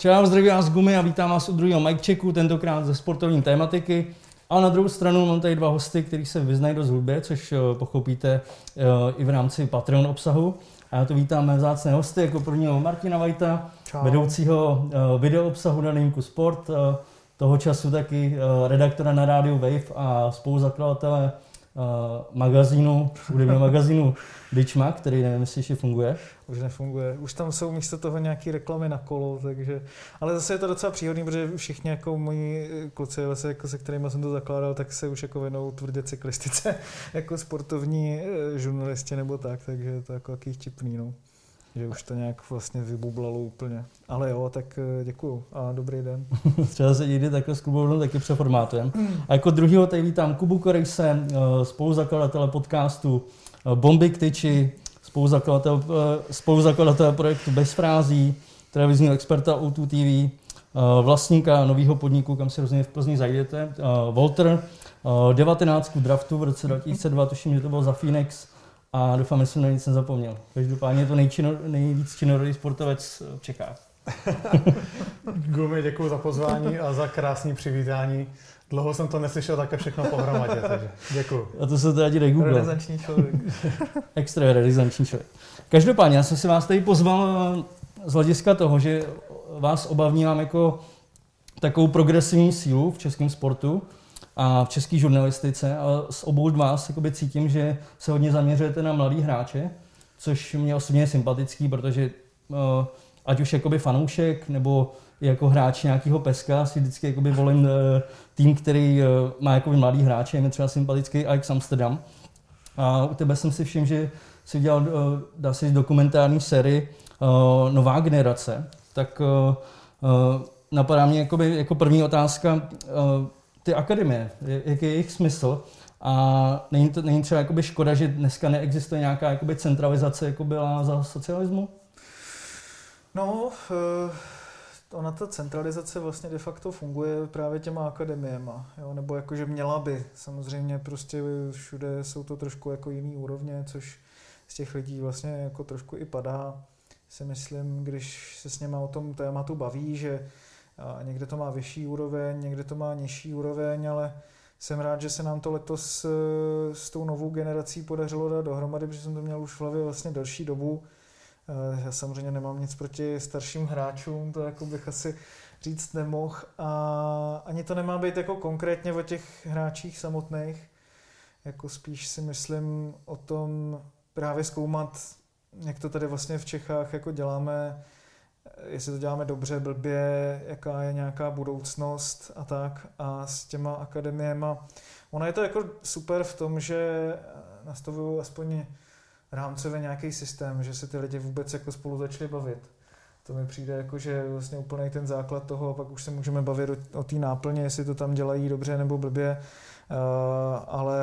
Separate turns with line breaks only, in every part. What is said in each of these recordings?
Čau, zdraví vás Gumy a vítám vás u druhého mic checku, tentokrát ze sportovní tématiky. A na druhou stranu mám tady dva hosty, kteří se vyznají do hudbě, což eh, pochopíte eh, i v rámci Patreon obsahu. A já tu vítám mé vzácné hosty, jako prvního Martina Vajta, Čau. vedoucího eh, video obsahu na Linku Sport, toho času taky redaktora na rádiu Wave a spoluzakladatele uh, magazínu, hudebního magazínu Ditchma, který nevím, jestli ještě funguje.
Už nefunguje. Už tam jsou místo toho nějaké reklamy na kolo, takže... Ale zase je to docela příhodný, protože všichni jako moji kluci, vlastně jako se kterými jsem to zakládal, tak se už jako věnou tvrdě cyklistice, jako sportovní eh, žurnalisti nebo tak, takže je to jako takový vtipný, no že už to nějak vlastně vybublalo úplně. Ale jo, tak eh, děkuju a dobrý den.
Třeba se někdy takhle s Kubou taky přeformátujeme. A jako druhýho tady vítám Kubu Korejse, eh, spoluzakladatele podcastu eh, Bomby k tyči, spoluzakladatel, spoluzakladatel projektu Bez frází, televizního experta O2 TV, vlastníka nového podniku, kam si rozhodně v Plzni zajdete, Walter, 19 draftu v roce 2002, tuším, že to bylo za Phoenix, a doufám, že jsem na nic nezapomněl. Každopádně je to nejčino, nejvíc činorodý sportovec v Čechách.
Gumy, děkuji za pozvání a za krásný přivítání. Dlouho jsem to neslyšel také všechno pohromadě, takže děkuji.
A to se teda dělej Google.
Realizanční člověk.
Extra realizanční člověk. Každopádně, já jsem si vás tady pozval z hlediska toho, že vás obavnívám jako takovou progresivní sílu v českém sportu a v české žurnalistice a s obou vás jakoby cítím, že se hodně zaměřujete na mladý hráče, což mě osobně je sympatický, protože uh, ať už jakoby fanoušek nebo jako hráč nějakého peska si vždycky jakoby volím uh, tým, který uh, má jakoby mladý hráče, je mi třeba sympatický Ajax Amsterdam. A u tebe jsem si všiml, že si udělal, dá se dokumentární sérii Nová generace, tak napadá mě jakoby, jako první otázka, ty akademie, jaký je jejich smysl a není, to, není třeba jakoby škoda, že dneska neexistuje nějaká jakoby centralizace, jako byla za socialismu?
No, uh, ona ta centralizace vlastně de facto funguje právě těma akademiema, jo? nebo jakože měla by. Samozřejmě prostě všude jsou to trošku jako jiný úrovně, což z těch lidí vlastně jako trošku i padá. Si myslím, když se s něma o tom tématu baví, že a někde to má vyšší úroveň, někde to má nižší úroveň, ale jsem rád, že se nám to letos eh, s tou novou generací podařilo dát dohromady, protože jsem to měl už v hlavě vlastně delší dobu. Eh, já samozřejmě nemám nic proti starším hráčům, to jako bych asi říct nemohl. A ani to nemá být jako konkrétně o těch hráčích samotných. Jako spíš si myslím o tom právě zkoumat, jak to tady vlastně v Čechách jako děláme, jestli to děláme dobře, blbě, jaká je nějaká budoucnost a tak. A s těma akademiema, ono je to jako super v tom, že nastavují aspoň rámcově nějaký systém, že se ty lidi vůbec jako spolu začali bavit. To mi přijde jako, že vlastně úplný ten základ toho a pak už se můžeme bavit o, o té náplně, jestli to tam dělají dobře nebo blbě, uh, ale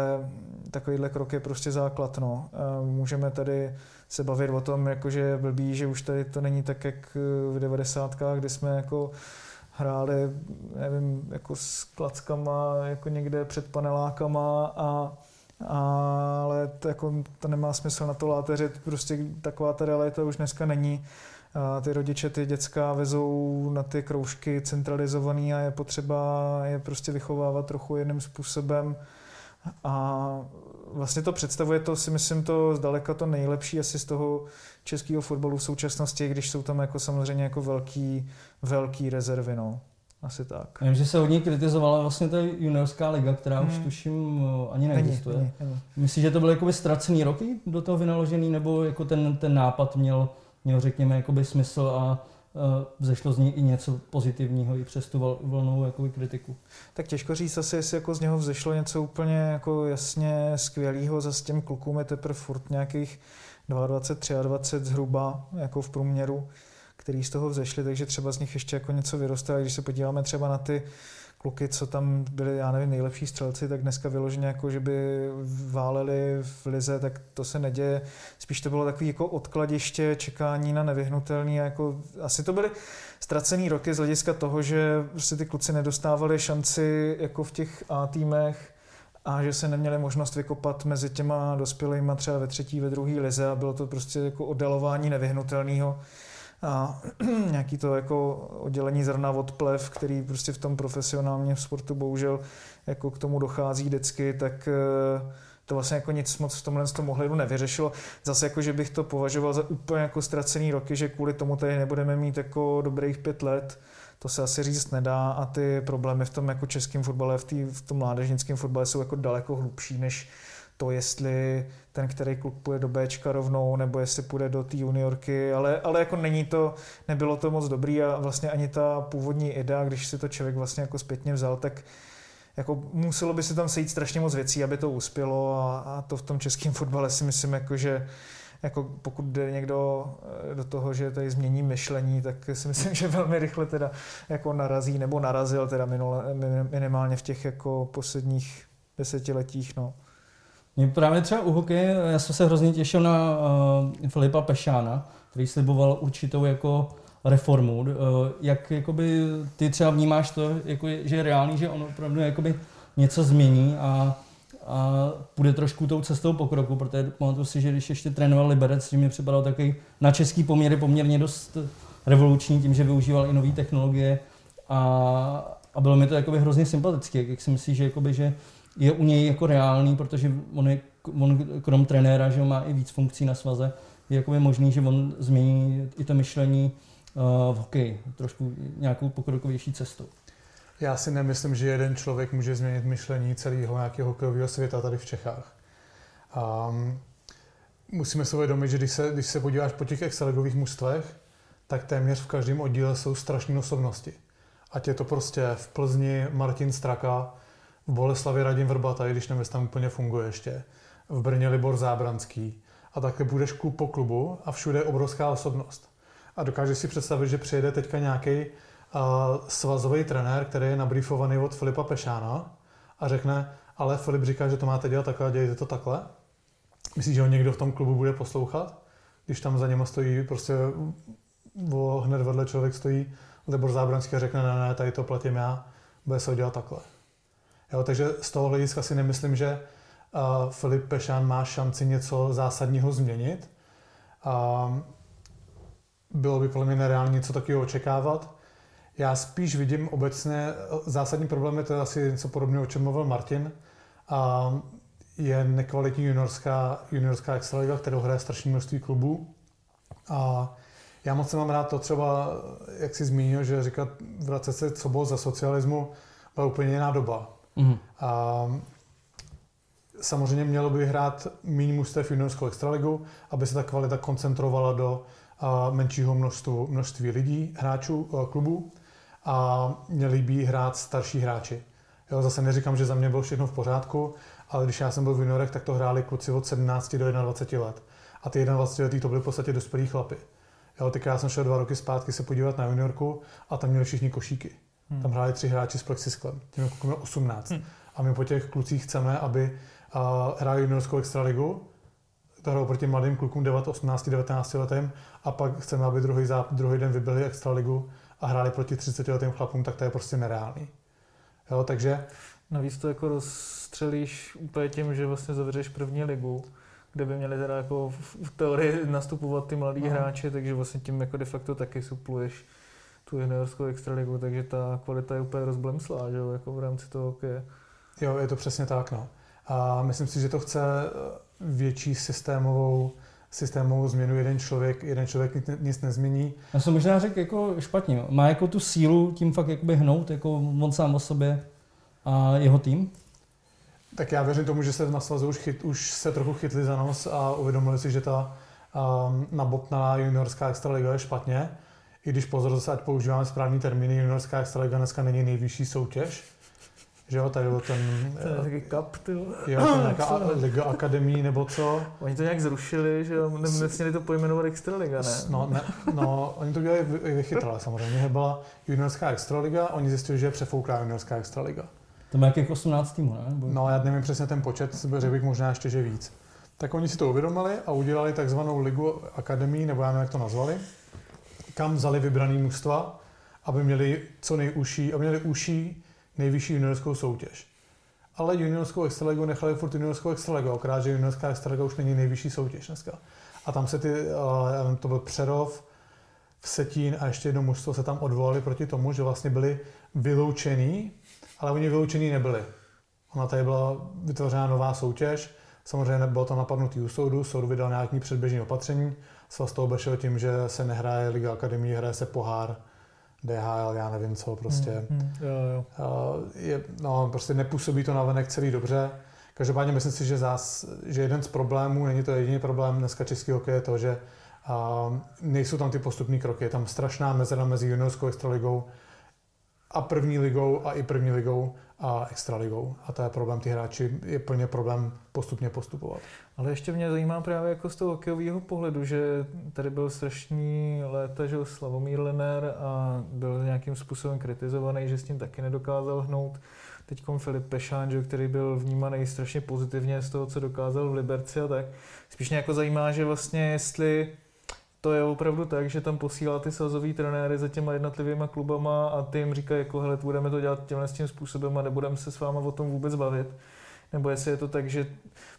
takovýhle krok je prostě základ. No. Uh, můžeme tady se bavit o tom, jakože je blbý, že už tady to není tak, jak v 90. kdy jsme jako hráli, nevím, jako s klackama, jako někde před panelákama a ale to, jako, to nemá smysl na to láteřit, prostě taková ta realita už dneska není. A ty rodiče ty děcka vezou na ty kroužky centralizovaný a je potřeba je prostě vychovávat trochu jiným způsobem a vlastně to představuje to, si myslím, to zdaleka to nejlepší asi z toho českého fotbalu v současnosti, když jsou tam jako samozřejmě jako velký, velký rezervy, no. Asi tak.
Vím, že se hodně kritizovala vlastně ta juniorská liga, která hmm. už tuším ani neexistuje. Není, není, není. Myslíš, že to byly jakoby ztracený roky do toho vynaložený, nebo jako ten, ten nápad měl, měl řekněme, jakoby smysl a vzešlo z něj i něco pozitivního i přes tu vlnou jako kritiku.
Tak těžko říct asi, jestli jako z něho vzešlo něco úplně jako jasně skvělého, za s těm klukům je teprve furt nějakých 22, 23 zhruba jako v průměru, který z toho vzešli, takže třeba z nich ještě jako něco vyroste, když se podíváme třeba na ty kluky, co tam byli, já nevím, nejlepší střelci, tak dneska vyloženě jako, že by váleli v lize, tak to se neděje. Spíš to bylo takový jako odkladiště, čekání na nevyhnutelný. Jako, asi to byly ztracený roky z hlediska toho, že prostě ty kluci nedostávali šanci jako v těch A týmech a že se neměli možnost vykopat mezi těma dospělými třeba ve třetí, ve druhé lize a bylo to prostě jako oddalování nevyhnutelného. A nějaký to jako oddělení zrna od plev, který prostě v tom profesionálním sportu bohužel jako k tomu dochází vždycky, tak eh, to vlastně jako nic moc v tomhle z tomu ohledu nevyřešilo. Zase jako, že bych to považoval za úplně jako ztracený roky, že kvůli tomu tady nebudeme mít jako dobrých pět let, to se asi říct nedá a ty problémy v tom jako českém fotbale, v, tý, v tom mládežnickém fotbale jsou jako daleko hlubší, než to, jestli ten, který klub půjde do Bčka rovnou, nebo jestli půjde do té juniorky, ale, ale jako není to, nebylo to moc dobrý a vlastně ani ta původní idea, když si to člověk vlastně jako zpětně vzal, tak jako muselo by se tam sejít strašně moc věcí, aby to uspělo a, a to v tom českém fotbale si myslím, jako, že jako pokud jde někdo eh, do toho, že tady změní myšlení, tak si myslím, že velmi rychle teda jako narazí nebo narazil teda minule, minimálně v těch jako posledních desetiletích. No.
Mě právě třeba u hokeje, já jsem se hrozně těšil na uh, Filipa Pešána, který sliboval určitou jako reformu. Uh, jak jakoby, ty třeba vnímáš to, jako, že je reálný, že on opravdu jakoby něco změní a, a půjde trošku tou cestou pokroku, protože pamatuju si, že když ještě trénoval Liberec, že mi připadal takový na český poměry poměrně dost revoluční tím, že využíval i nové technologie a, a bylo mi to jakoby hrozně sympatické. Jak si myslíš, že, jakoby, že je u něj jako reálný, protože on, je, on krom trenéra, že má i víc funkcí na svaze, je jako možný, že on změní i to myšlení uh, v hokeji trošku nějakou pokrokovější cestou.
Já si nemyslím, že jeden člověk může změnit myšlení celého nějakého hokejového světa tady v Čechách. Um, musíme si uvědomit, že když se, když se podíváš po těch extraligových mužstvech, tak téměř v každém oddíle jsou strašné osobnosti. Ať je to prostě v Plzni Martin Straka, v Boleslavi Radim Vrbata, i když nevím, tam úplně funguje ještě, v Brně Libor Zábranský. A takhle budeš klub po klubu a všude je obrovská osobnost. A dokážeš si představit, že přijede teďka nějaký uh, svazový trenér, který je nabriefovaný od Filipa Pešána a řekne, ale Filip říká, že to máte dělat takhle, dějte to takhle. Myslíš, že ho někdo v tom klubu bude poslouchat? Když tam za něma stojí prostě o, hned vedle člověk stojí Libor Zábranský a řekne, ne, ne, tady to platím já, bude se ho dělat takhle. Jo, takže z toho hlediska si nemyslím, že uh, Filip Pešán má šanci něco zásadního změnit. Uh, bylo by podle mě nereálně něco takového očekávat. Já spíš vidím obecně, zásadní problém je to asi něco podobného, o čem mluvil Martin, a je nekvalitní juniorská, juniorská extraliga, kterou hraje strašné množství klubů. A já moc mám rád to třeba, jak si zmínil, že říkat vracet se co bylo za socialismu, byla úplně jiná doba. Mm-hmm. A samozřejmě mělo by hrát méně mužstev juniorskou extraligu, aby se ta kvalita koncentrovala do menšího množství, množství lidí, hráčů, klubů a měli by hrát starší hráči. Jo, zase neříkám, že za mě bylo všechno v pořádku, ale když já jsem byl v juniorech, tak to hráli kluci od 17 do 21 let. A ty 21 letý to byly v podstatě dospělí chlapy. Jo, teď já jsem šel dva roky zpátky se podívat na juniorku a tam měli všichni košíky. Hmm. Tam hráli tři hráči s plexisklem, tím jako 18. Hmm. A my po těch klucích chceme, aby uh, hráli juniorskou extraligu, hrajou proti mladým klukům 18, 19 letým a pak chceme, aby druhý, záp- druhý den vybili extraligu a hráli proti 30 letým chlapům, tak to je prostě nereálný. Jo, takže...
Navíc to jako rozstřelíš úplně tím, že vlastně zavřeš první ligu, kde by měli teda jako v teorii nastupovat ty mladí no. hráči, takže vlastně tím jako de facto taky supluješ tu juniorskou extraligu, takže ta kvalita je úplně rozblemslá, že jo, jako v rámci toho hokeje.
Jo, je to přesně tak, no. A myslím si, že to chce eh, větší systémovou systémovou změnu jeden člověk, jeden člověk nic nezmění.
Já jsem možná řekl jako špatně. Má jako tu sílu tím fakt jakoby hnout, jako on sám o sobě a jeho tým?
Tak já věřím tomu, že se na svazu už, chyt, už se trochu chytli za nos a uvědomili si, že ta um, nabopnaná juniorská extraliga je špatně i když pozor zase, ať používáme správný termíny, juniorská extraliga dneska není nejvyšší soutěž, že jo, tady byl ten...
To je taky cup, ty
Jo, to nějaká Liga Akademí nebo co.
Oni to nějak zrušili, že jo, nesměli to pojmenovat Extraliga, ne?
No, ne, no oni to dělali vychytrali samozřejmě. Byla juniorská Extraliga, oni zjistili, že je přefouklá juniorská Extraliga.
To má jakých 18 týmů, ne?
Bo... No, já nevím přesně ten počet, řekl bych možná ještě, že víc. Tak oni si to uvědomili a udělali takzvanou Ligu Akademí, nebo já nevím, jak to nazvali kam vzali vybraný mužstva, aby měli co nejužší, aby měli užší nejvyšší juniorskou soutěž. Ale juniorskou extraligu nechali furt juniorskou extraligu, akorát, že juniorská extraliga už není nejvyšší soutěž dneska. A tam se ty, to byl Přerov, Setín a ještě jedno mužstvo se tam odvolali proti tomu, že vlastně byli vyloučení, ale oni vyloučení nebyli. Ona tady byla vytvořena nová soutěž, samozřejmě bylo to napadnutý u soudu, soud vydal nějaký předběžný opatření, svaz to obešel tím, že se nehraje Liga Akademie, hraje se pohár, DHL, já nevím co, prostě. Hmm, hmm, jo, jo. Je, no, prostě nepůsobí to navenek celý dobře. Každopádně myslím si, že, zás, že jeden z problémů, není to jediný problém dneska český hokej, je to, že a, nejsou tam ty postupné kroky. Je tam strašná mezera mezi juniorskou extraligou a první ligou a i první ligou a extraligou. A to je problém, ty hráči je plně problém postupně postupovat.
Ale ještě mě zajímá právě jako z toho hokejového pohledu, že tady byl strašný léta, že Slavomír Lener a byl nějakým způsobem kritizovaný, že s tím taky nedokázal hnout. Teď Filip Pešán, že, který byl vnímaný strašně pozitivně z toho, co dokázal v Liberci a tak. Spíš mě jako zajímá, že vlastně jestli to je opravdu tak, že tam posílá ty sazový trenéry za těma jednotlivými klubama a ty jim říkají, jako hele, budeme to dělat tímhle s tím způsobem a nebudeme se s váma o tom vůbec bavit. Nebo jestli je to tak, že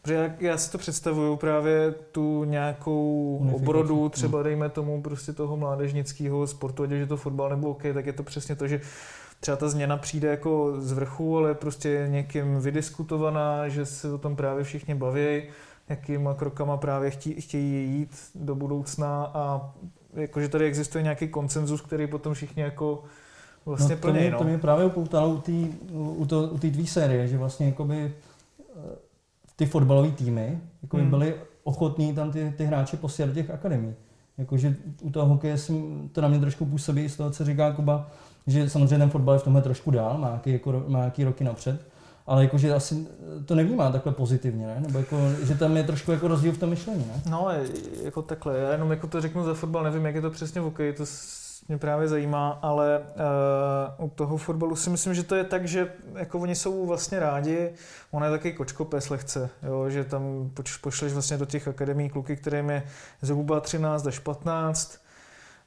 Protože já, já si to představuju právě tu nějakou obrodu, třeba dejme tomu prostě toho mládežnického sportu, ať je to fotbal nebo OK, tak je to přesně to, že třeba ta změna přijde jako z vrchu, ale prostě někým vydiskutovaná, že se o tom právě všichni baví, jakýma krokama právě chtí, chtějí jít do budoucna a jakože tady existuje nějaký konsenzus, který potom všichni jako vlastně no.
To mě, no. to mě právě upoutalo u té u, u tvý série, že vlastně jakoby ty fotbalové týmy jako hmm. byly ochotní tam ty, ty hráče posílat do těch akademií. Jakože u toho hokeje jsem, to na mě trošku působí z toho, co říká Kuba, že samozřejmě ten fotbal je v tomhle trošku dál, má nějaký, jako, má nějaký roky napřed, ale jakože asi to nevnímá takhle pozitivně, ne? Nebo jako, že tam je trošku jako rozdíl v tom myšlení, ne?
No, jako takhle, já jenom jako to řeknu za fotbal, nevím, jak je to přesně v hokeji, to mě právě zajímá, ale uh, u toho fotbalu si myslím, že to je tak, že jako oni jsou vlastně rádi, on je taky kočkopes lehce, jo, že tam pošleš vlastně do těch akademí kluky, kterým je zhruba 13 až 15,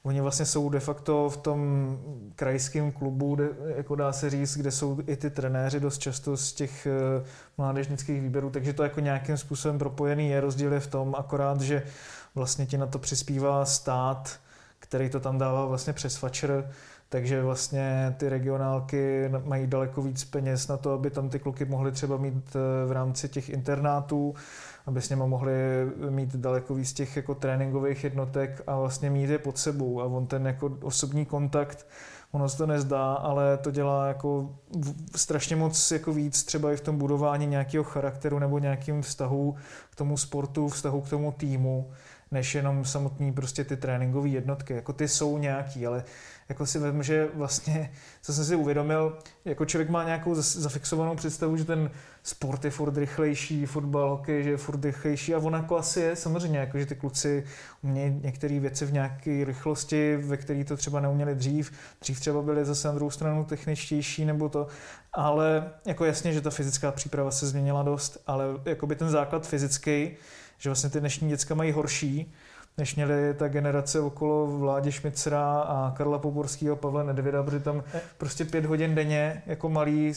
Oni vlastně jsou de facto v tom krajském klubu, de, jako dá se říct, kde jsou i ty trenéři dost často z těch uh, mládežnických výběrů, takže to jako nějakým způsobem propojený je. Rozdíl je v tom akorát, že vlastně ti na to přispívá stát, který to tam dává vlastně přes fačer, takže vlastně ty regionálky mají daleko víc peněz na to, aby tam ty kluky mohly třeba mít eh, v rámci těch internátů, aby s něma mohli mít daleko víc těch jako tréninkových jednotek a vlastně mít je pod sebou a on ten jako osobní kontakt ono se to nezdá, ale to dělá jako strašně moc jako víc třeba i v tom budování nějakého charakteru nebo nějakým vztahu k tomu sportu, vztahu k tomu týmu než jenom samotný prostě ty tréninkové jednotky. Jako ty jsou nějaký, ale jako si vím, že vlastně, co jsem si uvědomil, jako člověk má nějakou zafixovanou představu, že ten sport je furt rychlejší, fotbal, hokej, že je furt rychlejší a on jako asi je samozřejmě, jako že ty kluci umějí některé věci v nějaké rychlosti, ve které to třeba neuměli dřív. Dřív třeba byli zase na druhou stranu techničtější nebo to, ale jako jasně, že ta fyzická příprava se změnila dost, ale jako by ten základ fyzický že vlastně ty dnešní děcka mají horší, než měli ta generace okolo Vládě Šmicera a Karla Poborského, Pavla Nedvěda, protože tam prostě pět hodin denně jako malí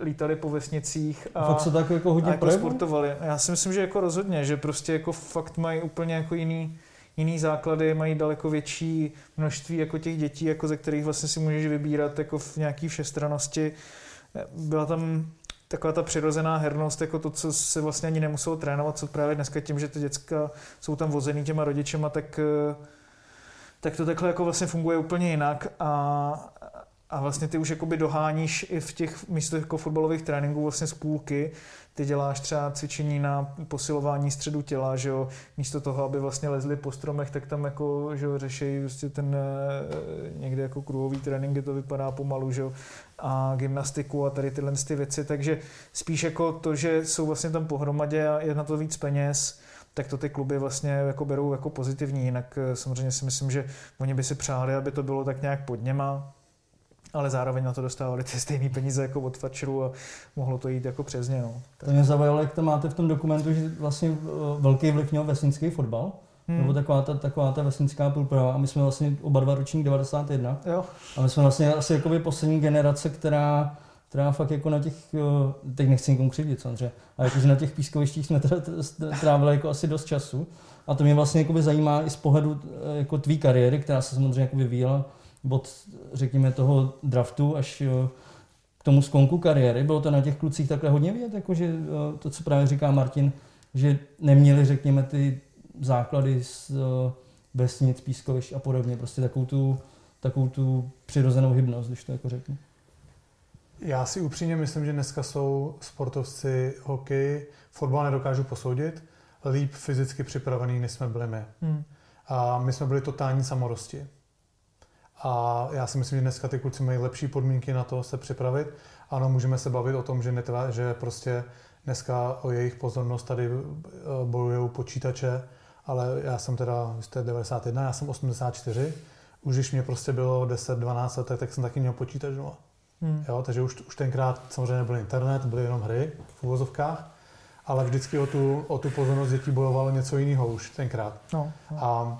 lítali po vesnicích a,
fakt se tak jako hodně
a jako sportovali. Já si myslím, že jako rozhodně, že prostě jako fakt mají úplně jako jiný, jiný základy, mají daleko větší množství jako těch dětí, jako ze kterých vlastně si můžeš vybírat jako v nějaký všestranosti. Byla tam taková ta přirozená hernost, jako to, co se vlastně ani nemuselo trénovat, co právě dneska tím, že ty děcka jsou tam vozený těma rodičema, tak, eh, tak to takhle jako vlastně funguje úplně jinak. A, a vlastně ty už jakoby doháníš i v těch místech jako fotbalových tréninků vlastně z půlky, ty děláš třeba cvičení na posilování středu těla, že jo, místo toho, aby vlastně lezli po stromech, tak tam jako, že jo, řeší prostě ten eh, někde jako kruhový trénink, kde to vypadá pomalu, že jo, a gymnastiku a tady tyhle ty věci, takže spíš jako to, že jsou vlastně tam pohromadě a je na to víc peněz, tak to ty kluby vlastně jako berou jako pozitivní, jinak eh, samozřejmě si myslím, že oni by si přáli, aby to bylo tak nějak pod něma, ale zároveň na to dostávali ty stejné peníze jako od Fatcheru a mohlo to jít jako přes ně. No.
To mě zaujalo, jak to máte v tom dokumentu, že vlastně eh, velký vliv měl vesnický fotbal, Hmm. Nebo taková ta, taková ta vesnická půlprava. A my jsme vlastně oba dva ročník 91.
Jo.
A my jsme vlastně asi jakoby poslední generace, která, která fakt jako na těch, teď nechci nikomu křivdit samozřejmě, ale jakože na těch pískovištích jsme trávili jako asi dost času. A to mě vlastně jako zajímá i z pohledu jako tvý kariéry, která se samozřejmě jako vyvíjela od, řekněme, toho draftu až k tomu skonku kariéry. Bylo to na těch klucích takhle hodně vidět, jakože to, co právě říká Martin, že neměli, řekněme, ty základy z vesnic, pískovišť a podobně, prostě takovou tu, takovou tu přirozenou hybnost, když to jako řeknu.
Já si upřímně myslím, že dneska jsou sportovci hokej, fotbal nedokážu posoudit, líp fyzicky připravený, než jsme byli my. Hmm. A my jsme byli totální samorosti. A já si myslím, že dneska ty kluci mají lepší podmínky na to se připravit. Ano, můžeme se bavit o tom, že, netva, že prostě dneska o jejich pozornost tady eh, bojují počítače, ale já jsem teda, vy jste 91, já jsem 84. Už když mě prostě bylo 10-12 let, tak jsem taky měl počítač doma. Hmm. Jo, takže už, už tenkrát samozřejmě nebyl internet, byly jenom hry v uvozovkách, ale vždycky o tu, o tu pozornost dětí bojovalo něco jiného už tenkrát. No, no. A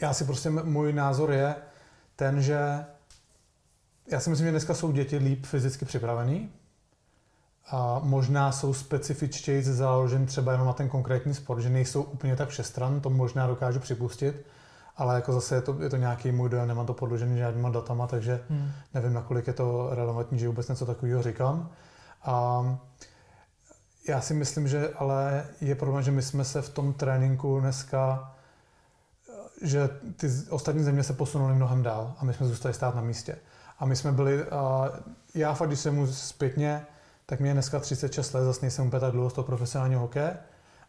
já si prostě, můj názor je ten, že já si myslím, že dneska jsou děti líp fyzicky připravený, a možná jsou specifičtěji založen třeba jenom na ten konkrétní sport, že nejsou úplně tak všestran, to možná dokážu připustit, ale jako zase je to, je to nějaký můj dojem, nemám to podložený žádnýma datama, takže hmm. nevím, nakolik je to relevantní, že vůbec něco takového říkám. A já si myslím, že ale je problém, že my jsme se v tom tréninku dneska, že ty ostatní země se posunuly mnohem dál a my jsme zůstali stát na místě. A my jsme byli, já fakt, když jsem mu zpětně, tak mě je dneska 36 let, zase nejsem úplně tak dlouho z toho profesionálního hokeje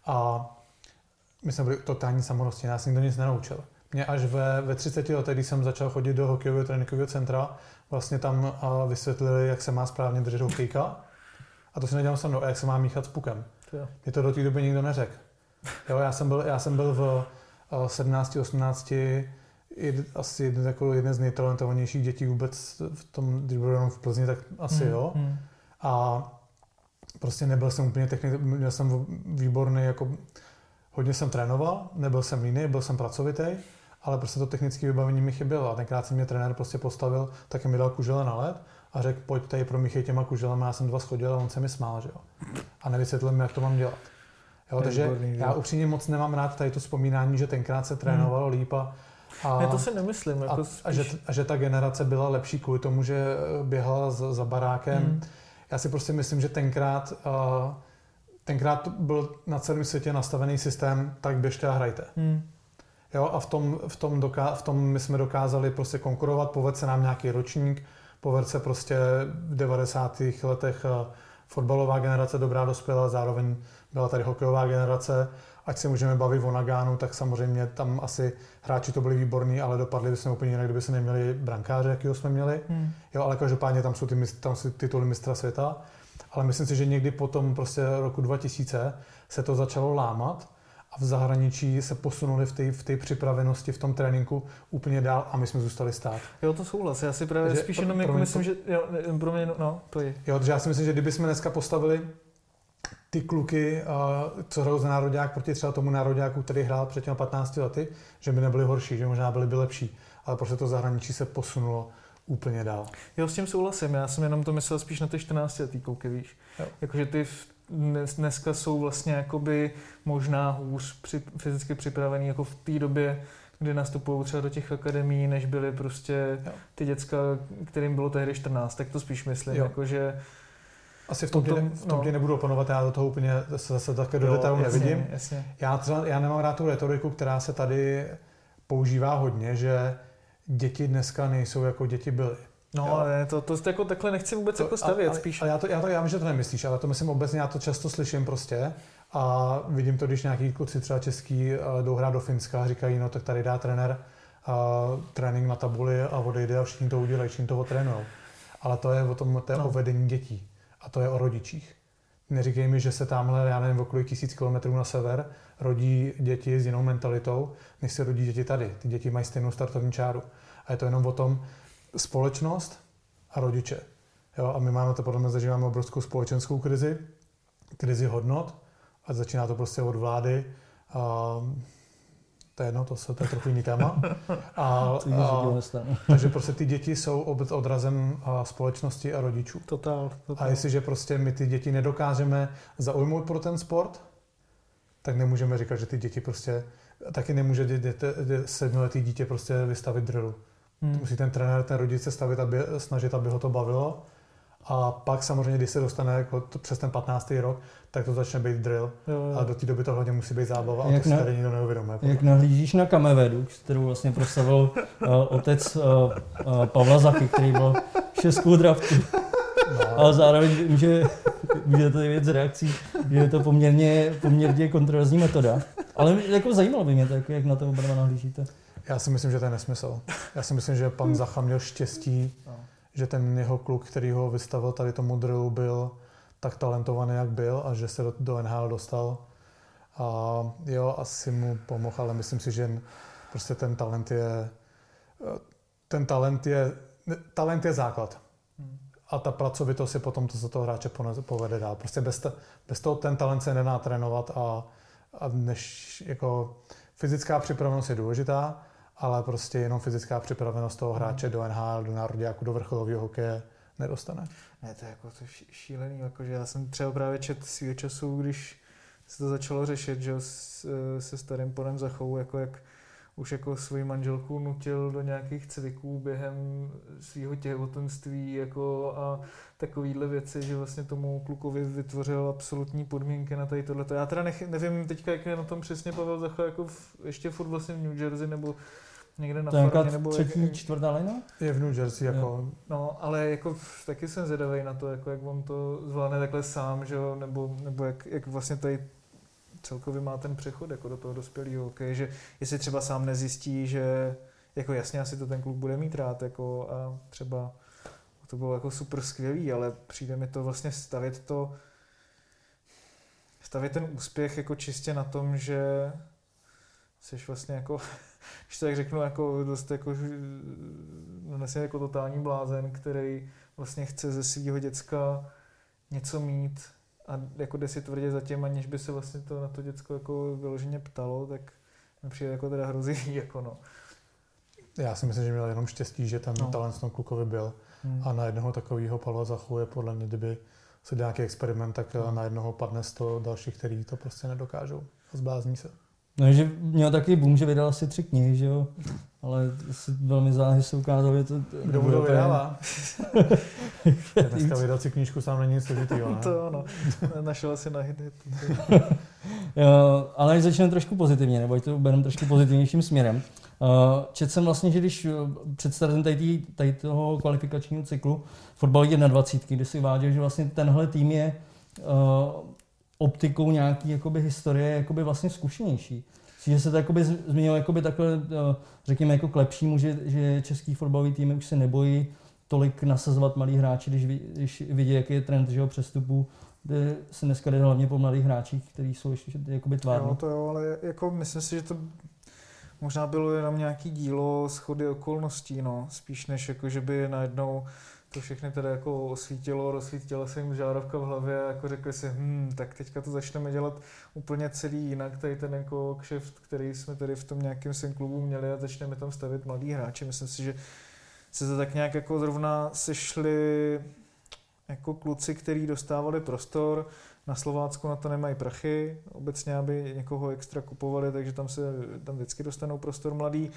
a my jsme byli totální samorosti, nás nikdo nic nenaučil. Mě až ve, ve 30 letech, když jsem začal chodit do hokejového tréninkového centra, vlastně tam vysvětlili, jak se má správně držet hokejka. A to si nedělám se mnou, a jak se má míchat s pukem. Mě to do té doby nikdo neřekl. Jo, já jsem byl, já jsem byl v 17, 18, asi jeden, jako jeden z nejtalentovanějších dětí vůbec v tom, když byl jenom v Plzni, tak asi hmm, jo. Hmm. A prostě nebyl jsem úplně technický, měl jsem výborný, jako hodně jsem trénoval, nebyl jsem jiný, byl jsem pracovitý, ale prostě to technické vybavení mi chybělo. A tenkrát si mě trenér prostě postavil, tak mi dal kužele na led a řekl, pojď tady promíchej těma kuželema, já jsem dva schodil a on se mi smál, že jo. A nevysvětlil mi, jak to mám dělat. Jo, takže výborný, já upřímně moc nemám rád tady to vzpomínání, že tenkrát se trénovalo hmm. líp a,
a, ne, to si nemyslím.
Jako a, spíš... a, že, a že ta generace byla lepší kvůli tomu, že běhala za, za barákem. Hmm já si prostě myslím, že tenkrát, uh, tenkrát byl na celém světě nastavený systém, tak běžte a hrajte. Hmm. Jo, a v tom, v, tom doká- v tom my jsme dokázali prostě konkurovat, povedl se nám nějaký ročník, povedl se prostě v 90. letech uh, fotbalová generace dobrá dospěla, zároveň byla tady hokejová generace ať se můžeme bavit o Nagánu, tak samozřejmě tam asi hráči to byli výborní, ale dopadli bychom úplně jinak, kdyby se neměli brankáře, jakýho jsme měli. Hmm. Jo, ale každopádně tam jsou ty, tam jsou tituly mistra světa. Ale myslím si, že někdy po tom prostě roku 2000 se to začalo lámat a v zahraničí se posunuli v té v připravenosti, v tom tréninku úplně dál a my jsme zůstali stát.
Jo, to souhlas. Já si právě že, spíš jenom jako myslím, že jo, pro mě, no, to je.
Jo, takže já si myslím, že kdybychom dneska postavili ty kluky, co hrajou za národák proti třeba tomu nároďáku, který hrál před těmi 15 lety, že by nebyli horší, že možná byli by lepší. Ale prostě to zahraničí se posunulo úplně dál.
Jo, s tím souhlasím. Já jsem jenom to myslel spíš na ty 14 letý kluky, víš. Jakože ty dnes, dneska jsou vlastně jakoby možná hůř při, fyzicky připravený jako v té době, kdy nastupují třeba do těch akademií, než byly prostě jo. ty děcka, kterým bylo tehdy 14, tak to spíš myslím, jakože
asi v tom, tom, v tom no. nebudu oponovat, já do toho úplně zase také do detailu nevidím. Jasně. Já, třeba, já nemám rád tu retoriku, která se tady používá hodně, že děti dneska nejsou jako děti byly.
No, ale to, to, to jako takhle nechci vůbec to, jako stavět,
a,
spíš.
A já, to, já, to, já vím, že to nemyslíš, ale to myslím obecně, já to často slyším prostě. A vidím to, když nějaký kluci třeba český eh, jdou hrát do Finska a říkají, no tak tady dá trenér a trénink na tabuli a odejde a všichni to udělají, všichni to otrénují. Ale to je o tom, to je no. o vedení dětí a to je o rodičích. Neříkej mi, že se tamhle, já nevím, okolo tisíc kilometrů na sever rodí děti s jinou mentalitou, než se rodí děti tady. Ty děti mají stejnou startovní čáru. A je to jenom o tom společnost a rodiče. Jo, a my máme to podle mě zažíváme obrovskou společenskou krizi, krizi hodnot a začíná to prostě od vlády. A to je jedno, to, se, to je trochu jiný téma. A, a, takže prostě ty děti jsou ob- odrazem a, společnosti a rodičů.
Totál,
A
totál.
jestliže prostě my ty děti nedokážeme zaujmout pro ten sport, tak nemůžeme říkat, že ty děti prostě, taky nemůže dě, dě, dě, sedmiletý dítě prostě vystavit drillu.
Hmm.
Musí ten trenér, ten rodič se stavit, aby, snažit, aby ho to bavilo. A pak samozřejmě, když se dostane jako to, přes ten 15. rok, tak to začne být drill.
Jo.
A do té doby to hlavně musí být zábava a
Jak
to si
na-
tady nikdo neuvědomuje.
Jak nahlížíš na Kamevedu, kterou vlastně proslavil uh, otec uh, uh, Pavla Zachy, který byl šestkou draftu,
No,
ale zároveň vím, že můžete vědět z reakcí, že je to poměrně, poměrně kontroverzní metoda. Ale jako zajímalo by mě tak, jak na to oba nahlížíte.
já si myslím, že to je nesmysl. Já si myslím, že pan Zacha měl štěstí,
No.
Že ten jeho kluk, který ho vystavil tady tomu drillu, byl tak talentovaný, jak byl a že se do, do NHL dostal. A jo, asi mu pomohl, ale myslím si, že prostě ten talent je, ten talent je, talent je základ. A ta pracovitost je potom to, co toho hráče povede dál. Prostě bez, to, bez toho ten talent se nedá trénovat a, a než jako fyzická připravenost je důležitá, ale prostě jenom fyzická připravenost toho hráče do NHL, do národňáku, do vrcholového hokeje nedostane.
Ne, to je jako to ší- šílený, jakože já jsem třeba právě čet svýho času, když se to začalo řešit, že eh, se starým panem Zachou, jako jak už jako svoji manželku nutil do nějakých cviků během svého těhotenství jako a takovýhle věci, že vlastně tomu klukovi vytvořil absolutní podmínky na tady tohleto. Já teda nech, nevím teďka, jak je na tom přesně Pavel Zacha, jako v, ještě furt vlastně v New Jersey nebo někde na
je
farmě, nebo
třetí,
jak,
čtvrtá lina?
Je v New Jersey jako...
No, ale jako taky jsem zvědavý na to, jako jak on to zvládne takhle sám, že jo, nebo, nebo jak, jak vlastně tady celkově má ten přechod jako do toho dospělého hokeje, že jestli třeba sám nezjistí, že jako jasně asi to ten kluk bude mít rád, jako a třeba to bylo jako super skvělý, ale přijde mi to vlastně stavit to, stavit ten úspěch jako čistě na tom, že jsi vlastně jako, když to tak řeknu, jako dost jako, vlastně jako totální blázen, který vlastně chce ze svého děcka něco mít a jako jde si tvrdě za tím, aniž by se vlastně to na to děcko jako vyloženě ptalo, tak mi přijde jako teda hrozivý, jako no.
Já si myslím, že měl jenom štěstí, že ten
No.
talent v tom klukovi byl.
Hmm.
A na jednoho takového Pavla Zachu je podle mě, kdyby se nějaký experiment, tak
Hmm.
na jednoho padne 100 dalších, který to prostě nedokážou. Zblázní se.
No, že měl taky boom, že vydal asi tři knihy, že jo? Ale si velmi záhy se ukázalo, že to...
Kdo mu to
úplně-
vydává? Dneska vydat si knížku sám není nic složitýho, ne?
To ano, našel si na hit.
Jo, ale začneme trošku pozitivně, nebo ať to bereme trošku pozitivnějším směrem. Uh, Četl jsem vlastně, že když uh, před startem tady, tady toho kvalifikačního cyklu fotbalový 21, kdy si váděl, že vlastně tenhle tým je uh, optikou nějaký jakoby historie jakoby vlastně zkušenější. Že se to jakoby změnilo jakoby takhle, uh, řekněme, jako k lepšímu, že, že český fotbalový týmy už se nebojí tolik nasazovat malí hráči, když, když vidí, jaký je trend že jo, přestupů, kde se dneska jde hlavně po mladých hráčích, kteří jsou ještě jakoby tvární.
Jo, to jo, ale jako myslím si, že to možná bylo jenom nějaký dílo schody okolností, no, spíš než jako, že by najednou to všechny tedy jako osvítilo, rozsvítila se jim žárovka v hlavě a jako řekli si, hm, tak teďka to začneme dělat úplně celý jinak, tady ten jako kšeft, který jsme tady v tom nějakém svém klubu měli a začneme tam stavit mladý hráči. Myslím si, že se to tak nějak jako zrovna sešli jako kluci, kteří dostávali prostor, na Slovácku na to nemají prachy, obecně, aby někoho extra kupovali, takže tam se tam vždycky dostanou prostor mladý.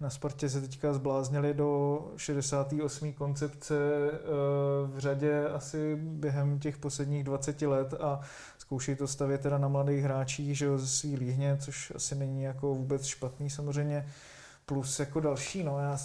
Na Spartě se teďka zbláznili do 68. koncepce eh, v řadě asi během těch posledních 20 let a zkoušejí to stavět teda na mladých hráčích, že jo, ze svý líhně, což asi není jako vůbec špatný samozřejmě. Plus jako další, no já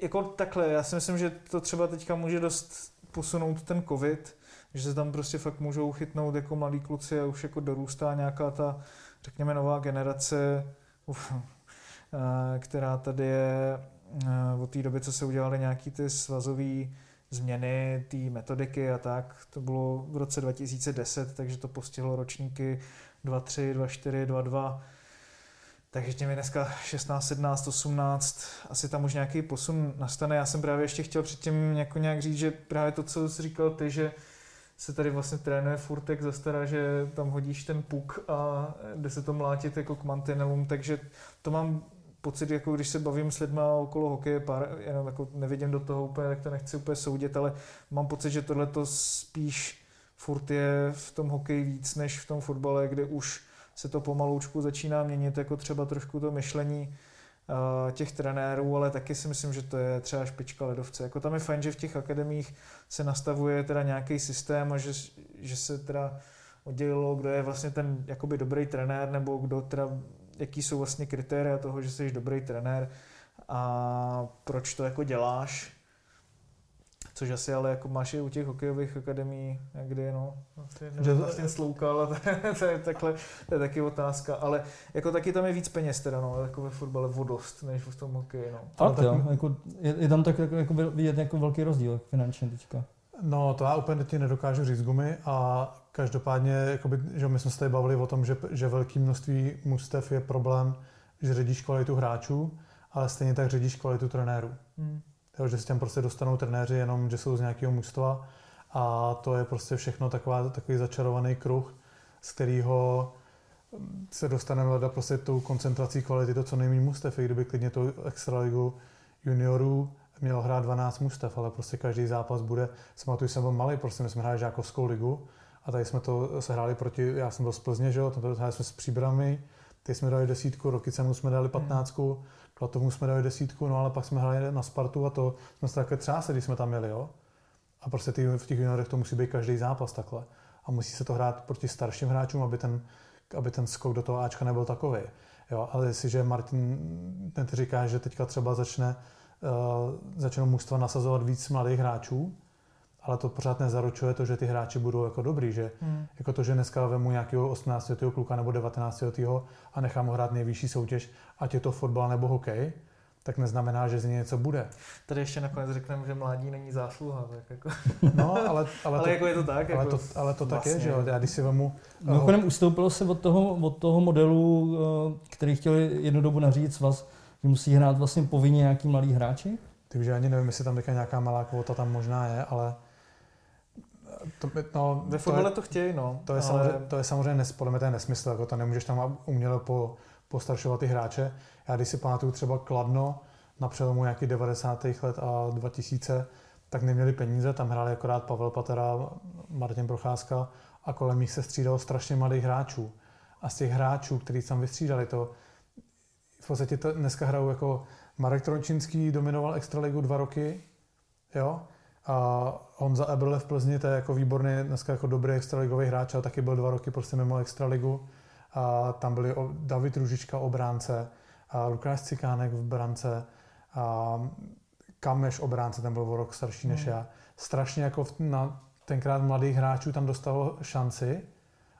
jako takhle, já si myslím, že to třeba teďka může dost posunout ten covid, že se tam prostě fakt můžou chytnout jako malí kluci a už jako dorůstá nějaká ta, řekněme, nová generace, uf, eh, která tady je eh, od té doby, co se udělaly nějaký ty svazové změny, té metodiky a tak. To bylo v roce 2010, takže to postihlo ročníky 2-3, 2-4, 2-2. Takže těmi dneska 16, 17, 18, asi tam už nějaký posun nastane. Já jsem právě ještě chtěl předtím jako nějak říct, že právě to, co jsi říkal ty, že se tady vlastně trénuje furt jak zastará, že tam hodíš ten puk a jde se to mlátit jako k mantinelům, takže to mám pocit, jako když se bavím s lidmi okolo hokeje, pár, jenom jako nevidím do toho úplně, tak to nechci úplně soudit, ale mám pocit, že tohle to spíš furt je v tom hokeji víc než v tom fotbale, kde už se to pomaloučku začíná měnit, jako třeba trošku to myšlení těch trenérů, ale taky si myslím, že to je třeba špička ledovce. Jako tam je fajn, že v těch akademích se nastavuje teda nějaký systém a že, že se teda oddělilo, kdo je vlastně ten jakoby dobrý trenér, nebo kdo teda, jaký jsou vlastně kritéria toho, že jsi dobrý trenér a proč to jako děláš což asi ale jako máš i u těch hokejových akademií, kdy no, že vlastně sloukal a to, to, je takhle, to je taky otázka, ale jako taky tam je víc peněz teda, no, jako ve fotbale vodost, než v tom hokeji, no.
Fakt, jo, jako, je, je, tam tak jako, jako vidět jako velký rozdíl finančně teďka.
No, to já úplně ti nedokážu říct gumy a každopádně, jakoby, že my jsme se tady bavili o tom, že, že velké množství mustev je problém, že ředíš kvalitu hráčů, ale stejně tak ředíš kvalitu trenérů. Hmm. Jo, že se tam prostě dostanou trenéři jenom, že jsou z nějakého mužstva. A to je prostě všechno taková, takový začarovaný kruh, z kterého se dostaneme leda prostě tou koncentrací kvality to co nejméně mustev, i kdyby klidně tu extraligu juniorů měl hrát 12 mustev, ale prostě každý zápas bude, pamatuju, jsem byl malý, prostě my jsme hráli žákovskou ligu a tady jsme to se hráli proti, já jsem byl z Plzně, že jo, to hráli jsme s Příbrami, teď jsme dali desítku, roky jsme dali patnáctku, hmm Klatovu jsme dali desítku, no ale pak jsme hráli na Spartu a to jsme se takhle třásli, když jsme tam měli, jo. A prostě ty, v těch juniorech to musí být každý zápas takhle. A musí se to hrát proti starším hráčům, aby ten, aby ten skok do toho Ačka nebyl takový. Jo, ale jestliže Martin ten říká, že teďka třeba začne, uh, začnou mužstva nasazovat víc mladých hráčů, ale to pořád nezaručuje to, že ty hráči budou jako dobrý, že hmm. jako to, že dneska vemu nějakého 18 letého kluka nebo 19 letého a nechám ho hrát nejvyšší soutěž, ať je to fotbal nebo hokej, tak neznamená, že z něj něco bude.
Tady ještě nakonec řekneme, že mládí není zásluha. Tak jako.
No, ale, ale,
ale to, jako je to tak.
Ale,
jako
to, ale to vlastně. tak je, že jo. Já když si vemu...
Mimochodem uh, ustoupilo se od toho, od toho modelu, eh, který chtěli jednu dobu nařídit vás, že musí hrát vlastně povinně nějaký mladý hráči?
Takže ani nevím, jestli tam nějaká malá kvota tam možná je, ale
to, no, Ve fotbale to, to chtějí, no.
To je, ale... samozřejmě, to je samozřejmě nes, podle mě to je nesmysl, jako to nemůžeš tam uměle po, postaršovat ty hráče. Já když si pamatuju třeba Kladno na přelomu nějakých 90. let a 2000, tak neměli peníze, tam hráli akorát Pavel Patera, Martin Procházka a kolem nich se střídalo strašně mladých hráčů. A z těch hráčů, kteří tam vystřídali, to v podstatě to dneska hrajou jako Marek Trončinský dominoval Extraligu dva roky, jo, a Honza Eberle v Plzni, to je jako výborný, dneska jako dobrý extraligový hráč, ale taky byl dva roky prostě mimo extraligu. A tam byli David Ružička obránce, a Lukáš Cikánek v brance, a Kameš obránce, ten byl o rok starší než hmm. já. Strašně jako na tenkrát mladých hráčů tam dostalo šanci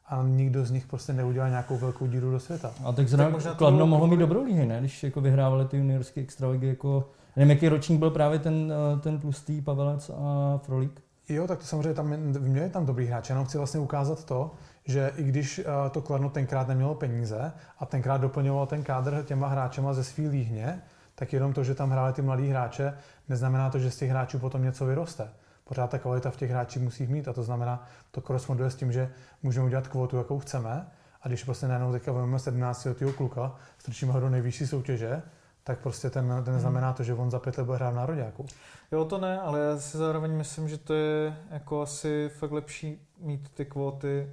a nikdo z nich prostě neudělal nějakou velkou díru do světa.
A tak zrovna Kladno mohlo mít dobrou líhy, ne? Když jako vyhrávali ty juniorské extraligy jako Nevím, jaký ročník byl právě ten, eh, ten tlustý Pavelec a Frolík?
Jo, tak to samozřejmě tam měli tam dobrý hráč. Jenom chci vlastně ukázat to, že i když eh, to Kladno tenkrát nemělo peníze a tenkrát doplňoval ten kádr těma hráčema ze svý líhně, tak jenom to, že tam hráli ty mladí hráče, neznamená to, že z těch hráčů potom něco vyroste. Pořád ta kvalita v těch hráčích musí mít a to znamená, to koresponduje s tím, že můžeme udělat kvotu, jakou chceme a když prostě najednou teďka vezmeme 17 letého kluka, strčíme ho do nejvyšší soutěže, tak prostě ten, ten znamená to, že on za pět let bude hrát v nároďáku.
Jo, to ne, ale já si zároveň myslím, že to je jako asi fakt lepší mít ty kvóty,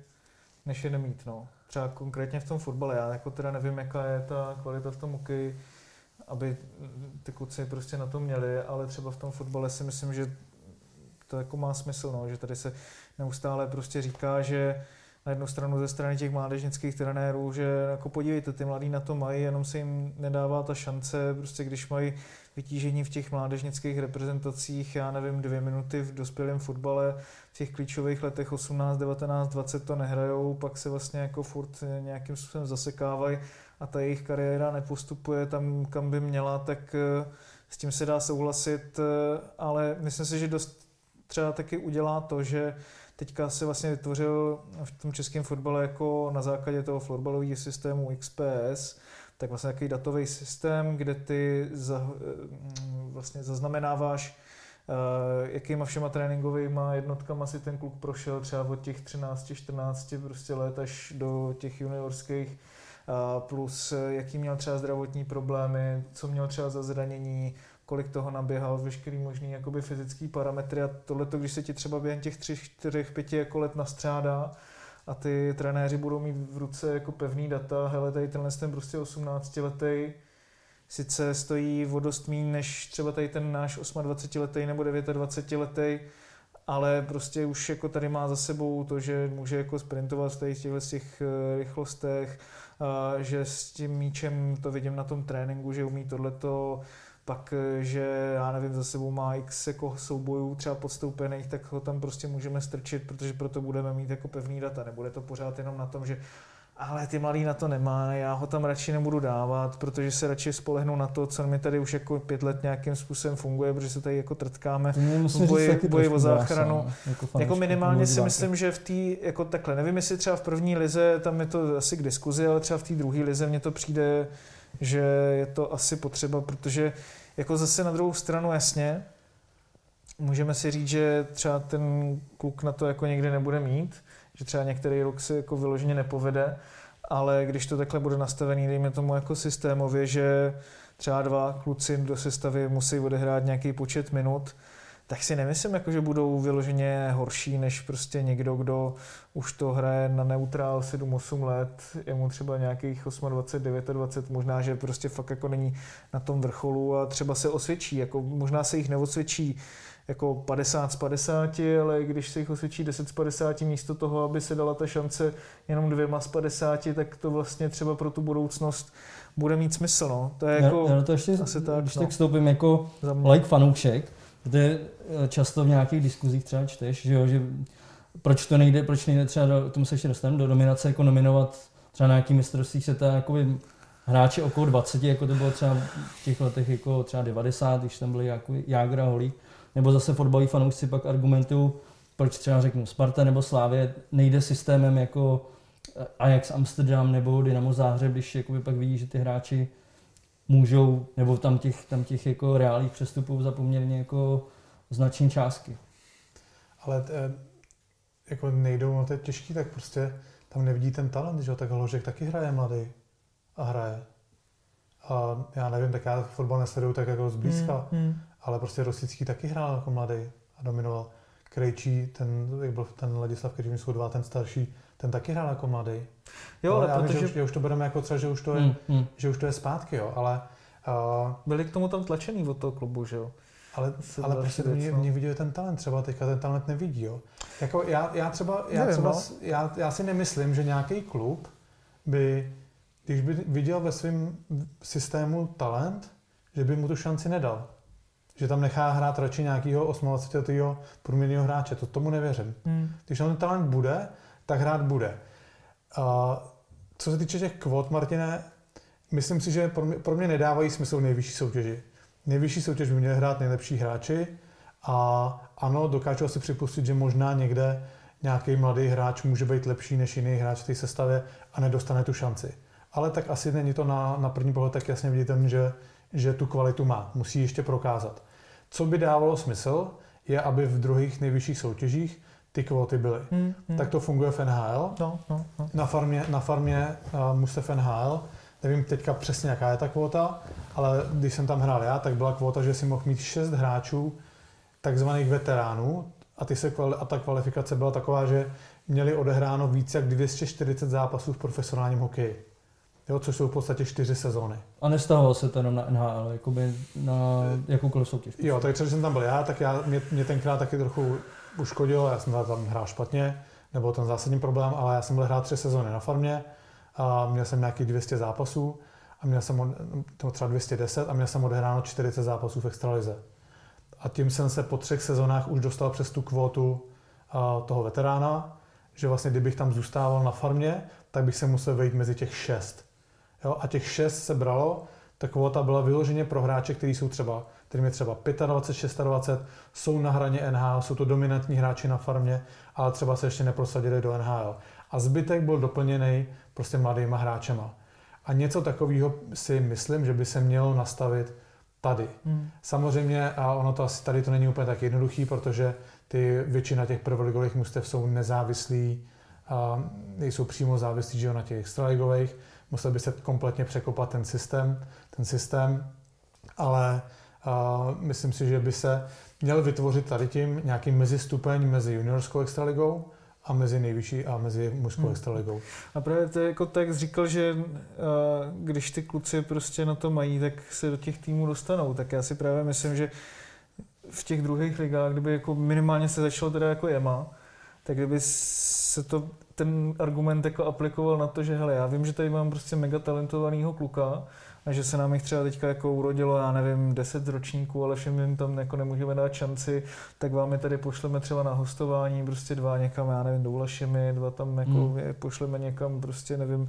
než je nemít, no. Třeba konkrétně v tom fotbale, já jako teda nevím, jaká je ta kvalita v tom hokeji, aby ty kluci prostě na to měli, ale třeba v tom fotbale si myslím, že to jako má smysl, no, že tady se neustále prostě říká, že na jednu stranu ze strany těch mládežnických trenérů, že jako podívejte, ty mladí na to mají, jenom se jim nedává ta šance, prostě když mají vytížení v těch mládežnických reprezentacích, já nevím, dvě minuty v dospělém fotbale, v těch klíčových letech 18, 19, 20 to nehrajou, pak se vlastně jako furt nějakým způsobem zasekávají a ta jejich kariéra nepostupuje tam, kam by měla, tak eh, s tím se dá souhlasit, eh, ale myslím si, že dost třeba taky udělá to, že teďka se vlastně vytvořil v tom českém fotbale jako na základě toho florbalového systému XPS, tak vlastně takový datový systém, kde ty za, mm, vlastně zaznamenáváš Uh, jakýma všema tréninkovými jednotkama si ten kluk prošel třeba od těch 13-14 prostě let až do těch juniorských, uh, plus jaký měl třeba zdravotní problémy, co měl třeba za zranění, kolik toho naběhal, veškerý možný jakoby fyzický parametry a tohle, když se ti třeba během těch 3, 4, 5 jako let nastřádá a ty trenéři budou mít v ruce jako pevný data, hele, tady tenhle ten prostě 18 letý sice stojí o dost méně než třeba tady ten náš 28 letý nebo 29 letý, ale prostě už jako tady má za sebou to, že může jako sprintovat v těchto těch eh, rychlostech, že s tím míčem to vidím na tom tréninku, že umí tohleto, pak, eh, že já nevím, za sebou má x jako soubojů třeba podstoupených, tak ho tam prostě můžeme strčit, protože proto budeme mít jako pevný data. Nebude to pořád jenom na tom, že ale ty mladý na to nemá, já ho tam radši nebudu dávat, protože se radši spolehnu na to, co mi tady už jako pět let nějakým způsobem funguje, protože se tady jako trtkáme v boji, boji o záchranu. Jako, jako minimálně si myslím, že v té, jako takhle, nevím, jestli třeba v první lize, tam je to asi k diskuzi, ale třeba v té druhé lize mně to přijde, že je to asi potřeba, protože jako zase na druhou stranu jasně, můžeme si říct, že třeba ten kluk na to jako někdy nebude mít, že třeba některý rok se jako vyloženě nepovede, ale když to takhle bude nastavený, dejme tomu jako systémově, že třeba dva kluci do sestavy musí odehrát nějaký počet minut, tak si nemyslím, jako, že budou vyloženě horší než prostě někdo, kdo už to hraje na neutrál 7-8 let, je mu třeba nějakých 28, 29, možná, že prostě fakt jako není na tom vrcholu a třeba se osvědčí, jako možná se jich neosvědčí jako 50 z 50, ale když se jich osvědčí 10 z 50 místo toho, aby se dala ta šance jenom dvěma z 50, tak to vlastně třeba pro tu budoucnost bude mít smysl. No. To je jako
já, já to ještě, asi tak, když no. tak vstoupím jako like fanoušek, protože eh, často v nějakých diskuzích třeba čteš, že, jo, že proč to nejde, proč nejde třeba, do, tomu se ještě dostaneme, do dominace jako nominovat třeba na nějaký mistrovství světa jakoby hráči okolo 20, jako to bylo třeba v těch letech jako třeba 90, když tam byli jako Jágra, Holík, nebo zase fotbaloví fanoušci pak argumentují, proč třeba řeknu Sparta nebo Slávě nejde systémem jako Ajax Amsterdam nebo Dynamo Záhřeb, když jakoby pak vidí, že ty hráči můžou, nebo tam těch, tam těch jako reálných přestupů za poměrně jako značné částky.
Ale t, eh, jako nejdou, no to je těžký, tak prostě tam nevidí ten talent, že jo, tak Hložek taky hraje mladý a hraje. A já nevím, tak já fotbal nesleduju tak jako zblízka, mm, mm ale prostě Rosický taky hrál jako mladý a dominoval. Krejčí, ten, jak byl ten Ladislav, který jsou dva, ten starší, ten taky hrál jako mladý. Jo, ale, ale protože... že, už, že už to bereme jako třeba, že už to je, mm, mm. že už to je zpátky, jo, ale...
Uh, Byli k tomu tam tlačený od toho klubu, že jo?
Ale, ale prostě mě, no. mě vidí ten talent, třeba teďka ten talent nevidí, jo. Jako já, já třeba, já, Nevím, třeba no. já, já si nemyslím, že nějaký klub by, když by viděl ve svém systému talent, že by mu tu šanci nedal že tam nechá hrát radši nějakého 28. průměrného hráče. To tomu nevěřím. Hmm. Když tam ten talent bude, tak hrát bude. A co se týče těch kvot, Martine, myslím si, že pro mě, pro mě nedávají smysl nejvyšší soutěži. Nejvyšší soutěž by měly hrát nejlepší hráči a ano, dokážu si připustit, že možná někde nějaký mladý hráč může být lepší než jiný hráč v té sestavě a nedostane tu šanci. Ale tak asi není to na, na první pohled tak jasně viditelné, že že tu kvalitu má. Musí ještě prokázat. Co by dávalo smysl, je, aby v druhých nejvyšších soutěžích ty kvóty byly. Hmm, hmm. Tak to funguje v NHL. No, no, no. Na farmě, na farmě uh, mužstev NHL, nevím teďka přesně, jaká je ta kvota, ale když jsem tam hrál já, tak byla kvota, že si mohl mít šest hráčů, takzvaných veteránů, a, ty se, a ta kvalifikace byla taková, že měli odehráno více jak 240 zápasů v profesionálním hokeji jo, což jsou v podstatě čtyři sezóny.
A nestahovalo se to jenom na NHL, jakoby na jakoukoliv soutěž.
Jo, takže když jsem tam byl já, tak já, mě, mě tenkrát taky trochu uškodil, já jsem tam hrál špatně, nebo ten zásadní problém, ale já jsem byl hrát tři sezóny na farmě a měl jsem nějakých 200 zápasů a měl jsem to třeba 210 a měl jsem odehráno 40 zápasů v extralize. A tím jsem se po třech sezónách už dostal přes tu kvotu toho veterána, že vlastně kdybych tam zůstával na farmě, tak bych se musel vejít mezi těch šest. Jo, a těch šest se bralo, ta kvota byla vyloženě pro hráče, kteří jsou třeba, kterým je třeba 25, 26, jsou na hraně NHL, jsou to dominantní hráči na farmě, ale třeba se ještě neprosadili do NHL. A zbytek byl doplněný prostě mladýma hráčema. A něco takového si myslím, že by se mělo nastavit tady. Hmm. Samozřejmě, a ono to asi tady to není úplně tak jednoduchý, protože ty většina těch prvoligových mustev jsou nezávislí, a nejsou přímo závislí že na těch extraligových. Musel by se kompletně překopat ten systém, ten systém, ale a myslím si, že by se měl vytvořit tady tím nějaký mezistupeň mezi juniorskou extraligou a mezi nejvyšší a mezi mužskou hmm. extraligou.
A právě to jako tak říkal, že uh, když ty kluci prostě na to mají, tak se do těch týmů dostanou. Tak já si právě myslím, že v těch druhých ligách, kdyby jako minimálně se začalo teda jako EMA, tak kdyby se to, ten argument jako aplikoval na to, že hele, já vím, že tady mám prostě mega talentovaného kluka, a že se nám jich třeba teďka jako urodilo, já nevím, 10 ročníků, ale všem jim tam jako nemůžeme dát šanci, tak vám je tady pošleme třeba na hostování, prostě dva někam, já nevím, do Ulašimi, dva tam jako hmm. je pošleme někam, prostě nevím,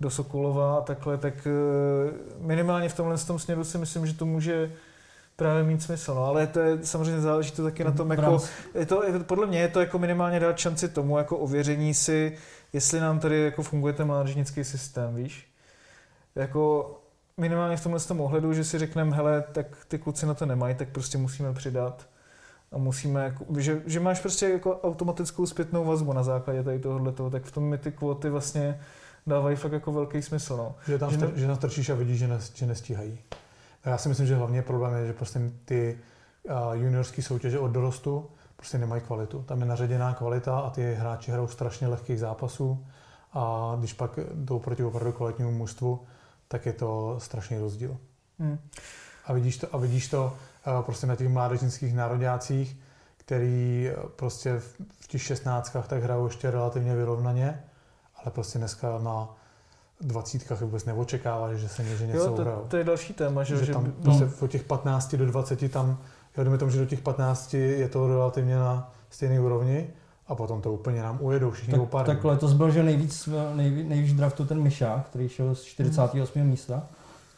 do Sokolova a takhle, tak eh, minimálně v tomhle tom směru si myslím, že to může právě mít smysl. No, ale to je samozřejmě záleží to taky na tom, jako, je to, podle mě je to jako minimálně dát šanci tomu, jako ověření si, jestli nám tady jako funguje ten mládežnický systém, víš? Jako minimálně v tomhle tom ohledu, že si řekneme, hele, tak ty kluci na to nemají, tak prostě musíme přidat a musíme, jako, že, že máš prostě jako automatickou zpětnou vazbu na základě tady tohohle toho, tak v tom mi ty kvóty vlastně dávají fakt jako velký smysl. No.
Že tam, že, ne... že tam strčíš a vidíš, že, ne, že nestíhají. Já si myslím, že hlavně problém je, že prostě ty uh, juniorské soutěže od dorostu prostě nemají kvalitu. Tam je naředěná kvalita a ty hráči hrajou strašně lehkých zápasů a když pak jdou proti opravdu kvalitnímu mužstvu, tak je to strašný rozdíl. Hmm. A vidíš to, a vidíš to uh, prostě na těch mládežnických nároďácích, který uh, prostě v, v těch šestnáctkách tak hrajou ještě relativně vyrovnaně, ale prostě dneska na dvacítkách vůbec neočekáváš, že se že něco
jo, to,
hrajou.
to je další téma, že,
že tam no. prostě od těch 15 do 20 tam, já tomu, že do těch 15 je to relativně na stejné úrovni, a potom to úplně nám ujedou všichni
tak, pár Tak letos byl, že nejvíc, nejvíc, nejvíc draftu ten Myšák, který šel z 48. Hmm. místa.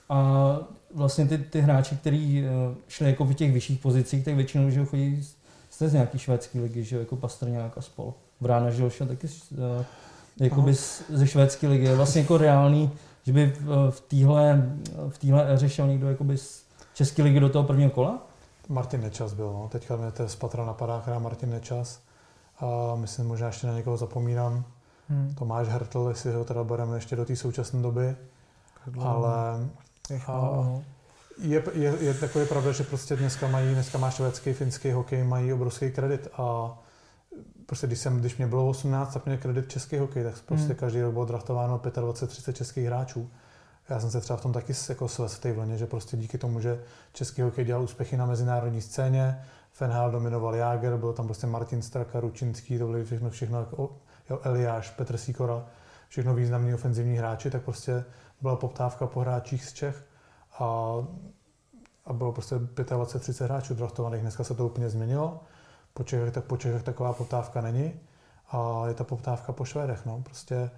A vlastně ty, ty hráči, kteří eh, šli jako v těch vyšších pozicích, tak většinou že chodí z, z nějaký švédské ligy, že jako Pastrňák a spol. Vrána, že šel taky z, eh, jakoby z, ze švédské ligy. Je vlastně jako reálný, že by v, v téhle v téhle éře šel někdo jakoby z české ligy do toho prvního kola?
Martin Nečas byl, no. Teďka mě to z patra napadá hra Martin Nečas a myslím, možná ještě na někoho zapomínám. Hmm. Tomáš Hertl, jestli ho teda bereme ještě do té současné doby. Hertl, ale a, je, je, je takový pravda, že prostě dneska mají, dneska má švédský, finský hokej, mají obrovský kredit a prostě když, jsem, když mě bylo 18, tak měl kredit český hokej, tak prostě hmm. každý rok bylo draftováno 25-30 českých hráčů. Já jsem se třeba v tom taky jako svez v té vlně, že prostě díky tomu, že český hokej dělal úspěchy na mezinárodní scéně, Fenhal dominoval Jager, byl tam prostě Martin Straka, Ručinský, to byly všechno, všechno jako, jo, Eliáš, Petr Sikora, všechno významní ofenzivní hráči, tak prostě byla poptávka po hráčích z Čech a, a bylo prostě 25-30 hráčů draftovaných. Dneska se to úplně změnilo. Po Čechách, tak po Čechách taková poptávka není a je ta poptávka po Švédech. No. Prostě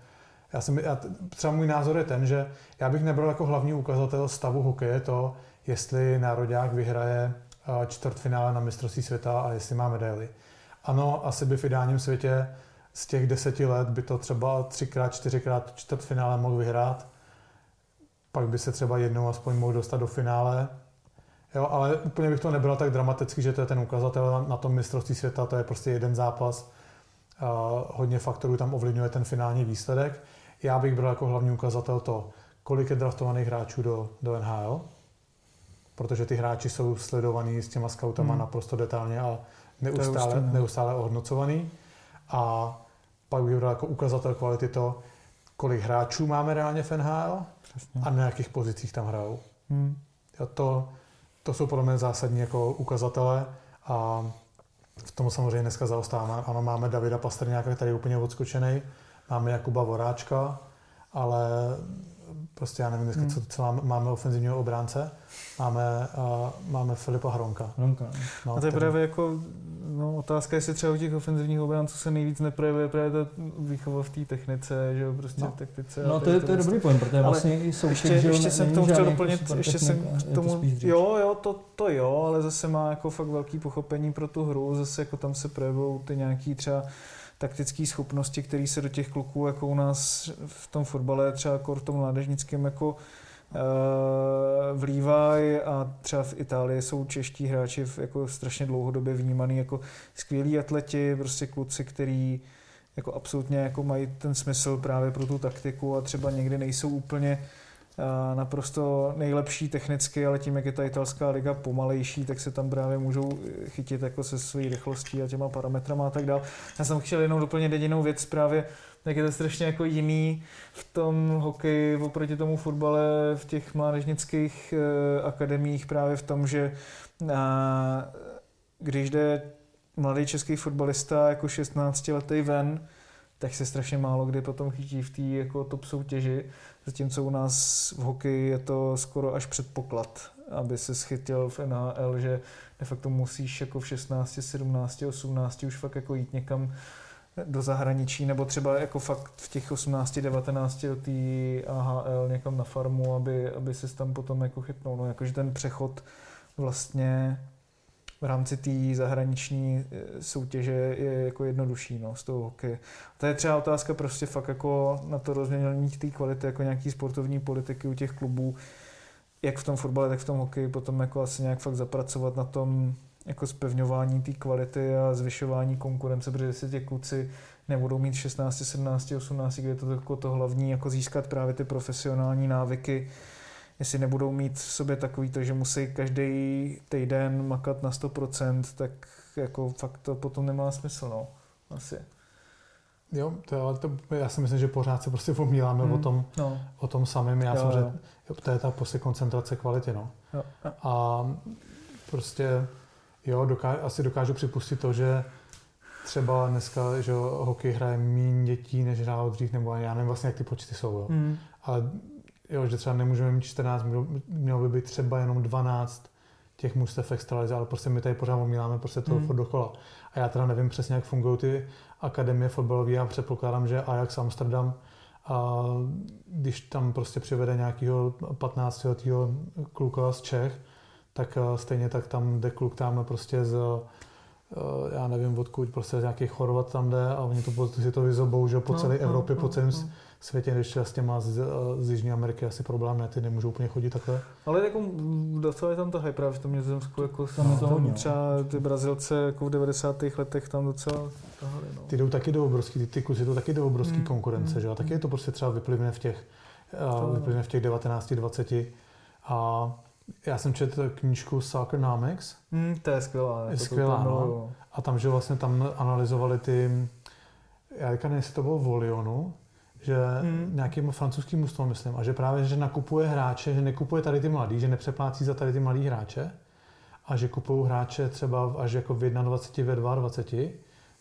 já jsem, já, třeba můj názor je ten, že já bych nebral jako hlavní ukazatel stavu hokeje to, jestli národák vyhraje čtvrtfinále na mistrovství světa a jestli má medaily. Ano, asi by v ideálním světě z těch deseti let by to třeba třikrát, čtyřikrát čtvrtfinále mohl vyhrát, pak by se třeba jednou aspoň mohl dostat do finále. Jo, ale úplně bych to nebral tak dramaticky, že to je ten ukazatel na tom mistrovství světa, to je prostě jeden zápas. Hodně faktorů tam ovlivňuje ten finální výsledek. Já bych bral jako hlavní ukazatel to, kolik je draftovaných hráčů do, do NHL, protože ty hráči jsou sledovaní s těma scoutama hmm. naprosto detailně a neustále, neustále ohodnocovaný. A pak bych bral jako ukazatel kvality to, kolik hráčů máme reálně v NHL Přesně. a na jakých pozicích tam hrajou. Hmm. Jo, to, to jsou podle mě zásadní jako ukazatele a v tom samozřejmě dneska zaostáváme. Ano, máme Davida Pastrňáka, který je úplně odskočený, máme Jakuba Voráčka, ale prostě já nevím dneska, hmm. co, co máme, máme ofenzivního obránce, máme, uh, máme Filipa Hronka.
Hronka.
No, a to je právě jako no, otázka, jestli třeba u těch ofenzivních obránců se nejvíc neprojevuje právě ta výchova v té technice, že jo, prostě
no.
taktice.
No to je, to je dobrý point, protože vlastně i
jsou ještě, ještě, ještě jsem tomu chtěl doplnit, ještě jsem k tomu, jo, jo, to, to jo, ale zase má jako fakt velký pochopení pro tu hru, zase jako tam se projevují ty nějaký třeba taktické schopnosti, které se do těch kluků, jako u nás v tom fotbale, třeba jako v tom mládežnickém, jako vlívají a třeba v Itálii jsou čeští hráči jako strašně dlouhodobě vnímaný jako skvělí atleti, prostě kluci, který jako absolutně jako mají ten smysl právě pro tu taktiku a třeba někdy nejsou úplně naprosto nejlepší technicky, ale tím, jak je ta italská liga pomalejší, tak se tam právě můžou chytit jako se svojí rychlostí a těma parametrama a tak dále. Já jsem chtěl jenom doplnit jedinou věc právě, tak je to strašně jako jiný v tom hokeji oproti tomu fotbale v těch mládežnických eh, akademiích právě v tom, že když jde mladý český fotbalista jako 16 letý ven, tak se strašně málo kdy potom chytí v té jako top soutěži, zatímco u nás v hokeji je to skoro až předpoklad, aby se schytil v NHL, že de facto musíš jako v 16, 17, 18 už fakt jako jít někam do zahraničí, nebo třeba jako fakt v těch 18, 19 do té AHL někam na farmu, aby, aby se tam potom jako chytnul. No, jakože ten přechod vlastně v rámci té zahraniční eh, soutěže je jako jednodušší no, z toho hokeje. To je třeba otázka prostě fakt jako na to rozměnění té kvality jako nějaký sportovní politiky u těch klubů, jak v tom fotbale, tak v tom hokeji, potom jako asi nějak fakt zapracovat na tom jako zpevňování té kvality a zvyšování konkurence, protože si ti kluci nebudou mít 16, 17, 18, kde je to jako to hlavní, jako získat právě ty profesionální návyky, jestli nebudou mít v sobě takový to, že musí každý týden makat na 100%, tak jako fakt to potom nemá smysl, no. Asi.
Jo, to, ale to, já si myslím, že pořád se prostě pomíláme hmm, o, tom, no. o tom samém. Já jo, jsem, že to je ta prostě koncentrace kvality, no. Jo. A prostě, jo, dokáž, asi dokážu připustit to, že třeba dneska, že hokej hraje méně dětí, než hrálo dřív, nebo já nevím vlastně, jak ty počty jsou, jo. Hmm. Ale jo, že třeba nemůžeme mít 14, mělo by být třeba jenom 12 těch mužstev extralize, ale prostě my tady pořád omíláme prostě toho hmm. dokola. A já teda nevím přesně, jak fungují ty akademie fotbalové, já předpokládám, že Ajax Amsterdam, a když tam prostě přivede nějakého 15 letého kluka z Čech, tak eh, stejně tak tam jde kluk tam prostě z eh, já nevím odkud, prostě z nějakých Chorvat tam jde a oni to, si to vyzobou, že po no, celé no, Evropě, no, po celém no světě, když s těma z, z Jižní Ameriky asi problém ne, ty nemůžou úplně chodit takhle.
Ale jako docela je tam to hype právě v tom Nizozemsku, jako tam, to hodně, třeba ty Brazilce jako v 90. letech tam docela tahali, no.
Ty jdou taky do obrovský, ty, ty kusy jdou taky do obrovský hmm. konkurence, hmm. že a taky je to prostě třeba vyplyne v těch, to, vyplyne v těch 19, 20 a já jsem četl knížku Soccernomics.
Hmm, to je skvělá.
Je skvělá, no. A tam, že vlastně tam analyzovali ty, já říkám, jestli to bylo Volionu, že hmm. nějakým francouzským mužstvem, myslím, a že právě, že nakupuje hráče, že nekupuje tady ty mladý, že nepřeplácí za tady ty mladý hráče a že kupují hráče třeba až jako v 21, ve 22,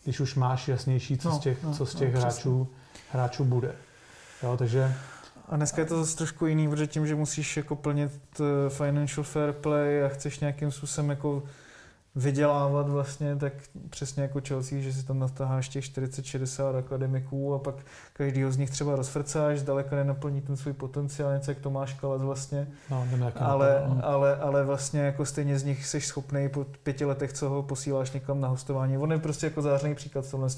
když už máš jasnější, co no, z těch, no, co z těch no, hráčů, hráčů bude. Jo, takže
a dneska je to zase trošku jiný, protože tím, že musíš jako plnit eh, financial fair play a chceš nějakým způsobem jako vydělávat vlastně, tak přesně jako Chelsea, že si tam natáháš těch 40-60 akademiků a pak každýho z nich třeba rozfrcáš, zdaleka nenaplní ten svůj potenciál, něco jak Tomáš Kalec vlastně,
no,
ale, ale, ale vlastně jako stejně z nich jsi schopný po pěti letech, co ho posíláš někam na hostování. On je prostě jako zářný příklad v tomhle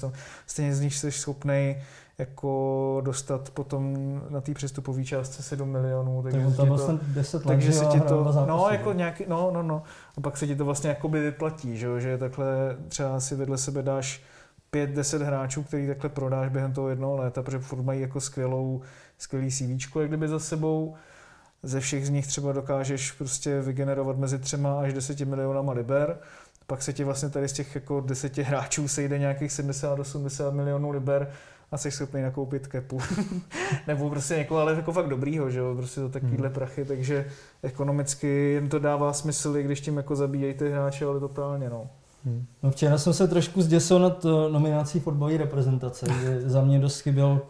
Stejně z nich jsi schopný jako dostat potom na té přestupové částce 7 milionů.
Takže tak tam vlastně 10 let,
takže se ti to, no, jako nějaký, no, no, no. A pak se ti to vlastně jakoby vyplatí, že, že takhle třeba si vedle sebe dáš 5-10 hráčů, který takhle prodáš během toho jednoho léta, protože furt mají jako skvělou, skvělý CV, jak kdyby za sebou. Ze všech z nich třeba dokážeš prostě vygenerovat mezi třema až 10 milionama liber. Pak se ti vlastně tady z těch jako deseti hráčů sejde nějakých 70-80 milionů liber a jsi schopný nakoupit kepu. Nebo prostě někoho, ale jako fakt dobrýho, že jo, prostě to takovýhle hmm. prachy, takže ekonomicky jim to dává smysl, i když tím jako zabíjejí ty hráče, ale totálně, no.
Hmm. No včera jsem se trošku zděsil nad uh, nominací fotbalové reprezentace, že za mě dost chyběl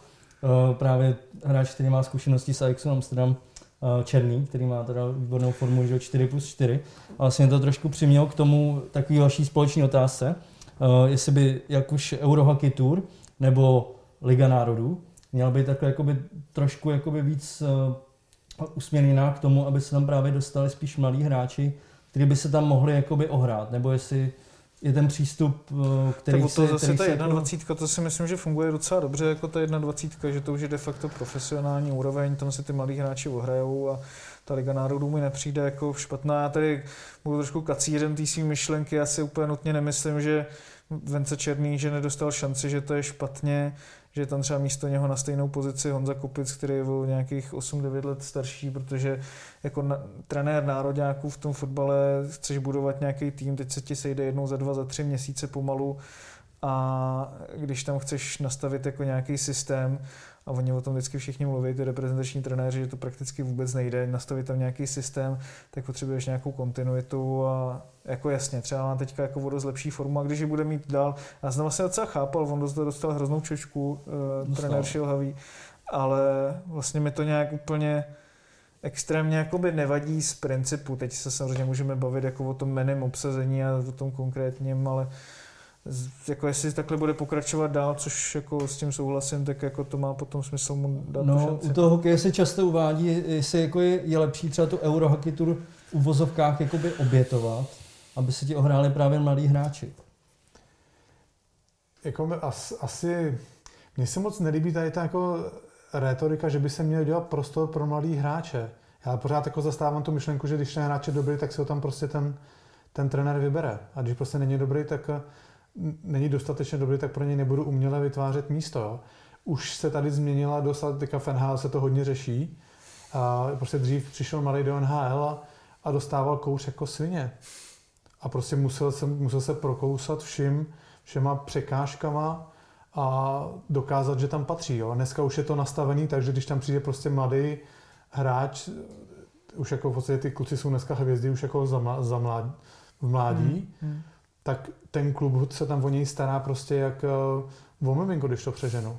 uh, právě hráč, který má zkušenosti s Ajaxem Amsterdam, uh, Černý, který má teda výbornou formu, že 4 plus 4. A vlastně to trošku přimělo k tomu takový další společné otázce, uh, jestli by jak už Eurohockey Tour nebo Liga národů. Měla být takhle jakoby, trošku jakoby víc uh, usměrněná k tomu, aby se tam právě dostali spíš mladí hráči, kteří by se tam mohli jakoby ohrát, nebo jestli je ten přístup, eh, který
tak
se...
to zase
který
ta
se
21, to si myslím, že funguje docela dobře jako ta 21, že to už je de facto profesionální úroveň, tam si ty mladí hráči ohrajou a ta Liga národů mi nepřijde jako špatná. Já tady budu trošku kacířem té svý myšlenky, já si úplně nutně nemyslím, že Vence Černý, že nedostal šanci, že to je špatně, že tam třeba místo něho na stejnou pozici Honza Kupic, který je o nějakých 8-9 let starší, protože jako na, trenér národňáků v tom fotbale chceš budovat nějaký tým, teď se ti sejde jednou za dva, za tři měsíce pomalu a když tam chceš nastavit jako nějaký systém, a oni o tom vždycky všichni mluví, ty reprezentační trenéři, že to prakticky vůbec nejde, nastavit tam nějaký systém, tak potřebuješ nějakou kontinuitu a jako jasně, třeba mám teďka jako vodu z lepší formu a když ji bude mít dál, já jsem vlastně docela chápal, on dostal, dostal hroznou čočku, uh, trenér Šilhavý, ale vlastně mi to nějak úplně extrémně jakoby nevadí z principu. Teď se samozřejmě můžeme bavit jako o tom menem obsazení a o tom konkrétním, ale jako jestli takhle bude pokračovat dál, což jako s tím souhlasím, tak jako to má potom smysl mu dát
no, šanci. u toho hokeje se často uvádí, jestli jako je, je lepší třeba tu Eurohockey Tour v vozovkách jakoby obětovat, aby se ti ohráli právě mladí hráči.
Jako as, asi, mně se moc nelíbí tady ta jako retorika, že by se měl dělat prostor pro mladý hráče. Já pořád jako zastávám tu myšlenku, že když ten hráč je dobrý, tak se ho tam prostě ten, ten trenér vybere. A když prostě není dobrý, tak není dostatečně dobrý, tak pro něj nebudu uměle vytvářet místo. Jo. Už se tady změnila dost, teďka v NHL se to hodně řeší. A prostě dřív přišel malý do NHL a, a dostával kouř jako svině. A prostě musel se, musel se prokousat všim, všema překážkama a dokázat, že tam patří. Jo. Dneska už je to nastavený, takže když tam přijde prostě mladý hráč, už jako v podstatě ty kluci jsou dneska hvězdy už jako za, za mlad, v mládí, hmm. Hmm tak ten klub se tam o něj stará prostě jak uh, o miminko, když to přeženu.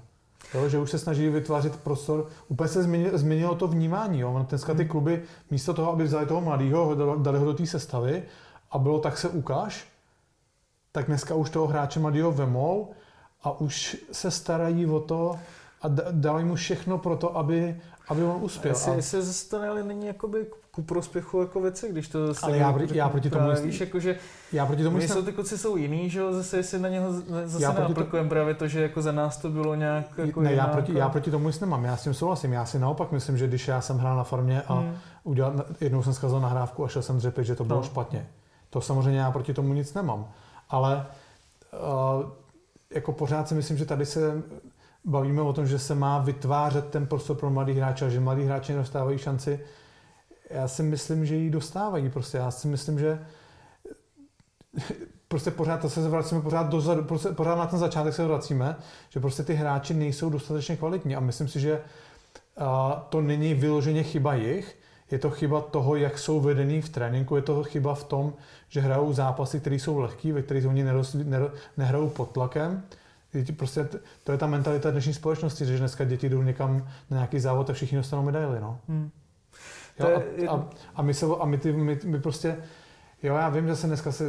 Jo, že už se snaží vytvářet prostor. Úplně se změnilo, změnilo to vnímání. Jo. Dneska ty hmm. kluby místo toho, aby vzali toho mladého, dali ho do té sestavy a bylo tak se ukáž, tak dneska už toho hráče mladého vemou a už se starají o to a dávají mu všechno pro to, aby, aby on uspěl.
Jestli, a... jestli zase to není jakoby ku prospěchu jako věci, když to zase...
Ale já, já proti tomu
myslím... Víš, jako, že
já proti tomu
myslím... ty kluci jsou jiný, že jo, zase jestli na něho zase já neaplikujeme to... právě to, že jako za nás to bylo nějak jako
Ne, já proti, já proti tomu nic nemám, já s tím souhlasím. Já si naopak myslím, že když já jsem hrál na farmě a hmm. udělal, jednou jsem zkazal nahrávku a šel jsem dřepit, že to bylo no. špatně. To samozřejmě já proti tomu nic nemám. Ale uh, jako pořád si myslím, že tady se bavíme o tom, že se má vytvářet ten prostor pro mladý hráče, že mladí hráči nedostávají šanci. Já si myslím, že ji dostávají. Prostě já si myslím, že prostě pořád se vracíme pořád dozadu, prostě pořád na ten začátek se vracíme, že prostě ty hráči nejsou dostatečně kvalitní a myslím si, že a, to není vyloženě chyba jich, je to chyba toho, jak jsou vedený v tréninku, je to chyba v tom, že hrajou zápasy, které jsou lehké, ve kterých oni nehrajou pod tlakem Děti prostě, to je ta mentalita dnešní společnosti, že dneska děti jdou někam na nějaký závod a všichni dostanou medaily. No. Hmm. Jo, a, a, a, my, se, a my, ty, my, my prostě, jo, já vím, že se dneska se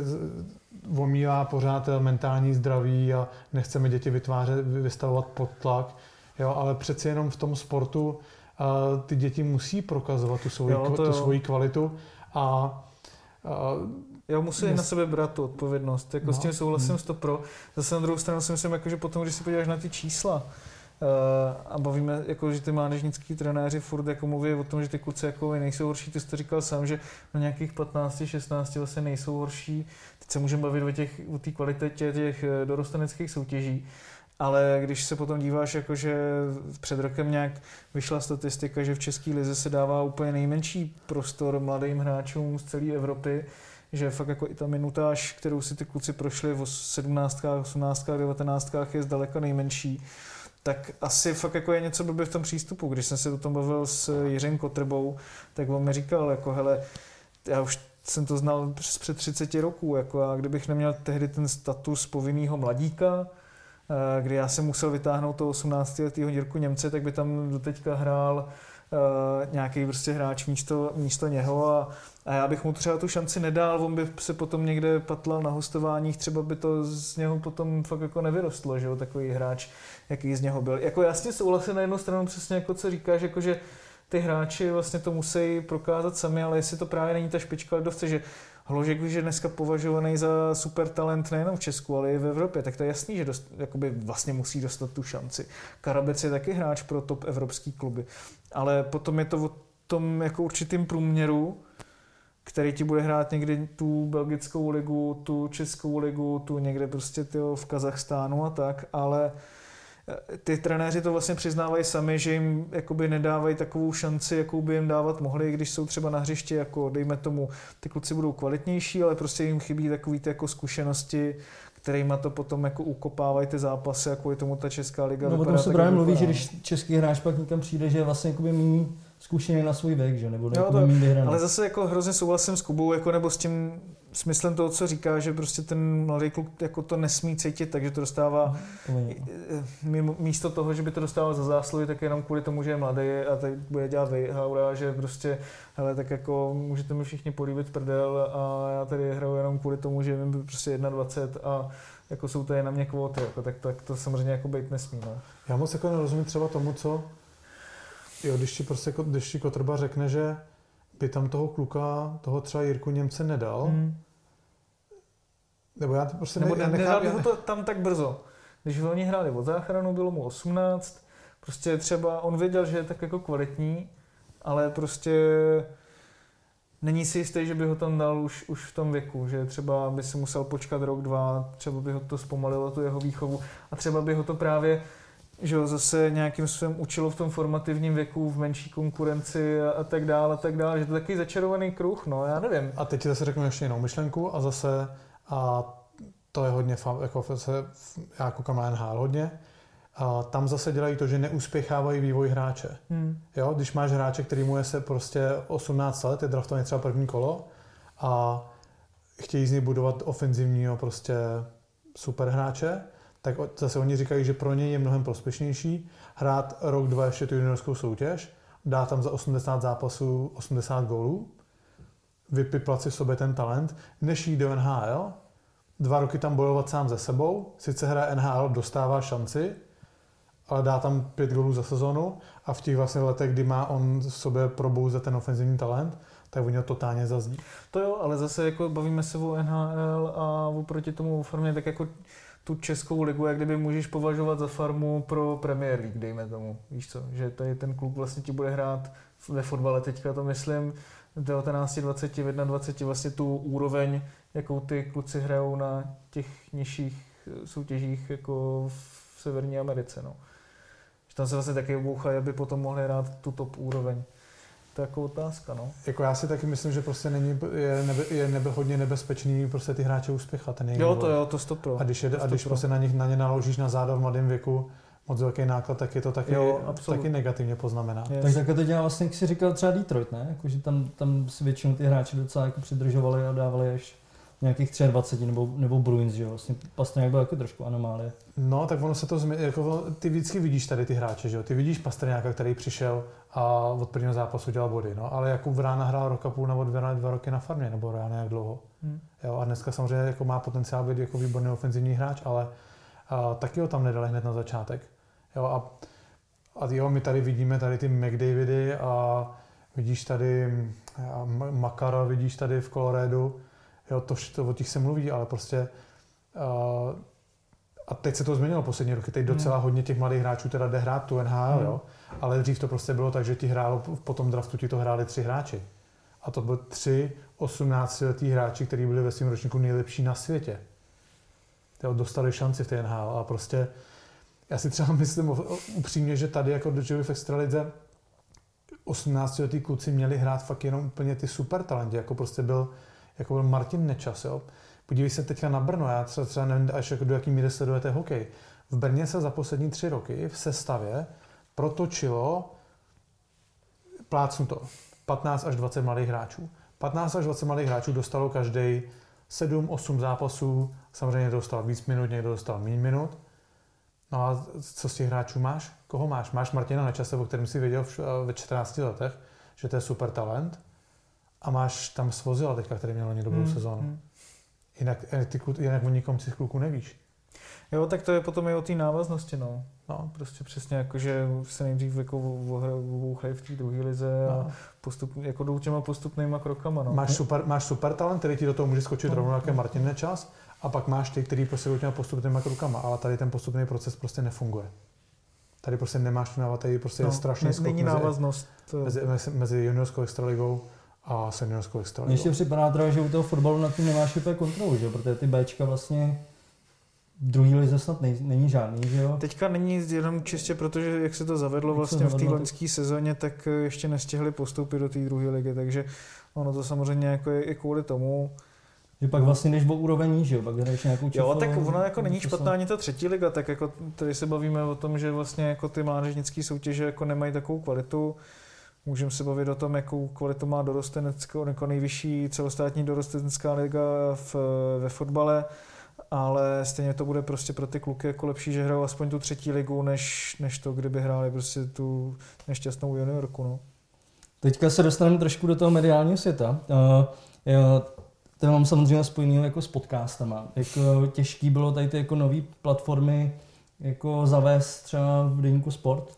omílá pořád mentální zdraví a nechceme děti vytvářet, vystavovat pod tlak, jo, ale přeci jenom v tom sportu uh, ty děti musí prokazovat tu svoji, jo, tu svoji kvalitu a
uh, Jo, musí Nes... na sebe brát tu odpovědnost. Jako no. s tím souhlasím hmm. to pro. Zase na druhou stranu si myslím, jako, že potom, když se podíváš na ty čísla, uh, a bavíme, jako, že ty mládežnický trenéři furt jako mluví o tom, že ty kluci jako nejsou horší, ty jsi to říkal sám, že na nějakých 15, 16 vlastně nejsou horší. Teď se můžeme bavit o té o kvalitě těch eh, dorosteneckých soutěží, ale když se potom díváš, jakože před rokem nějak vyšla statistika, že v České lize se dává úplně nejmenší prostor mladým hráčům z celé Evropy, že fakt jako i ta minutáž, kterou si ty kluci prošli v 17, 18, 19 je zdaleka nejmenší, tak asi fakt jako je něco blbě v tom přístupu. Když jsem se o tom bavil s Jiřím Kotrbou, tak on mi říkal, jako hele, já už jsem to znal před 30 roků, jako a kdybych neměl tehdy ten status povinného mladíka, eh, kdy já jsem musel vytáhnout toho 18-letého Jirku Němce, tak by tam doteďka hrál uh, nějaký prostě hráč místo, místo něho a, a já bych mu třeba tu šanci nedal, on by se potom někde patlal na hostováních, třeba by to z něho potom fakt jako nevyrostlo, že jo, takový hráč, jaký z něho byl. Jako jasně souhlasím na jednu stranu přesně jako co říkáš, jako že ty hráči vlastně to musí prokázat sami, ale jestli to právě není ta špička ledovce, že Hložek už je dneska považovaný za super talent nejenom v Česku, ale i v Evropě, tak to je jasný, že dost, jakoby vlastně musí dostat tu šanci. Karabec je taky hráč pro top evropský kluby, ale potom je to o tom jako určitým průměru, který ti bude hrát někdy tu belgickou ligu, tu českou ligu, tu někde prostě tyjo, v Kazachstánu a tak, ale eh, ty trenéři to vlastně přiznávají sami, že jim jakoby nedávají takovou šanci, jakou by jim dávat mohli, když jsou třeba na hřišti, jako dejme tomu, ty kluci budou kvalitnější, ale prostě jim chybí takový ty jako zkušenosti, kterýma to potom jako ukopávají ty zápasy, jako je tomu ta Česká liga.
No o tom se právě mluví, že když český hráč pak někam přijde, že vlastně jakoby méně zkušený na svůj věk, že? Nebo jo, to,
ale zase jako hrozně souhlasím s Kubou, jako nebo s tím smyslem toho, co říká, že prostě ten mladý kluk jako to nesmí cítit, takže to dostává mm, místo toho, že by to dostával za zásluhy, tak jenom kvůli tomu, že je mladý a teď bude dělat Haura, že prostě, hele, tak jako můžete mi všichni políbit prdel a já tady hraju jenom kvůli tomu, že jim prostě 21 a jako jsou tady na mě kvóty, jako, tak, tak to samozřejmě jako být nesmí. No.
Já moc jako nerozumím třeba tomu, co Jo, když ti prostě, když ti Kotrba řekne, že by tam toho kluka, toho třeba Jirku Němce nedal, hmm. nebo já to prostě
nebo ne, nedal by ho to tam tak brzo. Když oni hráli od záchranu, bylo mu 18, prostě třeba on věděl, že je tak jako kvalitní, ale prostě není si jistý, že by ho tam dal už, už v tom věku, že třeba by si musel počkat rok, dva, třeba by ho to zpomalilo, tu jeho výchovu a třeba by ho to právě že jo, zase nějakým způsobem učilo v tom formativním věku, v menší konkurenci a, a tak dále, a tak dále, že to je takový začarovaný kruh, no, já nevím.
A teď ti zase řeknu ještě jinou myšlenku a zase, a to je hodně, jako se, já koukám na NHL hodně, a tam zase dělají to, že neuspěchávají vývoj hráče. Hmm. Jo, když máš hráče, který mu je se prostě 18 let, je draftovaný třeba první kolo a chtějí z něj budovat ofenzivního prostě super hráče, tak zase oni říkají, že pro něj je mnohem prospěšnější hrát rok, dva ještě tu juniorskou soutěž, dá tam za 80 zápasů 80 gólů, vypiplat si v sobě ten talent, než jít do NHL, dva roky tam bojovat sám ze sebou, sice hraje NHL, dostává šanci, ale dá tam pět gólů za sezonu a v těch vlastně letech, kdy má on v sobě probouzet ten ofenzivní talent, tak oni ho totálně zazdí.
To jo, ale zase jako bavíme se o NHL a oproti tomu formě, tak jako tu českou ligu, jak kdyby můžeš považovat za farmu pro Premier League, dejme tomu. Víš co, že tady ten klub vlastně ti bude hrát ve fotbale teďka to myslím 19, 20, 21 vlastně tu úroveň, jakou ty kluci hrajou na těch nižších eh, soutěžích jako v Severní Americe. No. Že tam se vlastně taky obouchají, aby potom mohli hrát tu top úroveň. To je jako otázka, no.
Jako já si taky myslím, že prostě není, je, nebe, je nebe, hodně nebezpečný prostě ty hráče uspěchat. Ten
jo, to jo, to stopro.
A když, je, a když prostě na, nich, na ně naložíš na záda v mladém věku moc velký náklad, tak je to taky, jo, taky negativně poznamená.
Yes. Tak takhle to dělá vlastně, jak jsi říkal, třeba Detroit, ne? Jako, že tam, tam si většinou ty hráči docela jako přidržovali a dávali až nějakých 23 nebo, nebo Bruins, že jo, vlastně Pastrňák byl taky trošku anomálie.
No, tak ono se to zmi, jako ty vždycky vidíš tady ty hráče, že jo, ty vidíš Pastrňáka, který přišel a od prvního zápasu dělal body, no, ale Jakub Vrána hrál roka půl nebo dva, dva roky na farmě, nebo reálně jak dlouho. Hmm. Jo, a dneska samozřejmě jako má potenciál být jako výborný ofenzivní hráč, ale a, taky ho tam nedali hned na začátek. Jo, a, a jo, my tady vidíme tady ty McDavidy a vidíš tady a Makara, vidíš tady v Coloradu, Jo, to, to o těch se mluví, ale prostě uh, a teď se to změnilo poslední roky. Teď docela hmm. hodně těch mladých hráčů teda jde hrát tu NHL, hmm. jo? ale dřív to prostě bylo tak, že ti hrálo, po tom draftu ti to hráli tři hráči. A to byly tři 18-letí hráči, kteří byli ve svém ročníku nejlepší na světě. Jo, dostali šanci v té NHL a prostě já si třeba myslím upřímně, že tady jako do v extralize 18-letí kluci měli hrát fakt jenom úplně ty super talenty, jako prostě byl jako byl Martin Nečas, jo. Podívej se teďka na Brno, já třeba, třeba nevím, až jako do jaký míry sledujete hokej. V Brně se za poslední tři roky v sestavě protočilo, plácnu to, 15 až 20 mladých hráčů. 15 až 20 mladých hráčů dostalo každý 7-8 zápasů, samozřejmě někdo dostal víc minut, někdo dostal méně minut. No a co z těch hráčů máš? Koho máš? Máš Martina Nečase, o kterém si věděl ve 14 letech, že to je super talent a máš tam Svozila teďka, který měl dobrou hmm. sezónu. Hmm. Jinak, eh, ty, jinak o nikom si kluku nevíš.
Jo, tak to je potom i o té návaznosti, no. no. Prostě přesně jako, že se nejdřív jako vouchají v té druhé lize a no. postup, jako jdou těma postupnýma krokama, no.
Máš super, máš super talent, který ti do toho může skočit no. rovnou jako Martin Nečas a pak máš ty, který prostě jdou těma postupnýma krokama, ale tady ten postupný proces prostě nefunguje. Tady prostě nemáš tu návaznost, tady prostě no, je strašný skok
není návaznost.
Mezi, mezi, mezi juniorskou extraligou a seniorskou extraligou.
Ještě připadá teda, že u toho fotbalu na tím nemáš úplně kontrolu, že? protože ty Bčka vlastně druhý lize snad nej, není žádný, že jo?
Teďka není jenom čistě, protože jak se to zavedlo vlastně v té loňské sezóně, tak ještě nestihli postoupit do té druhé ligy, takže ono to samozřejmě jako je i kvůli tomu,
že pak vlastně než o úroveň že jo, pak hraješ nějakou
čiflu, Jo, tak ona jako není špatná ani ta třetí liga, tak jako tady se bavíme o tom, že vlastně jako ty mládežnické soutěže jako nemají takovou kvalitu. Můžeme se bavit o tom, jakou kvalitu má dorostenecká, jako nejvyšší celostátní dorostenecká liga v, ve fotbale, ale stejně to bude prostě pro ty kluky jako lepší, že hrajou aspoň tu třetí ligu, než, než to, kdyby hráli prostě tu nešťastnou juniorku. No.
Teďka se dostaneme trošku do toho mediálního světa. Uh, jo, to mám samozřejmě spojený jako s podcastama. Jako těžký bylo tady ty jako nové platformy jako zavést třeba v deníku Sport?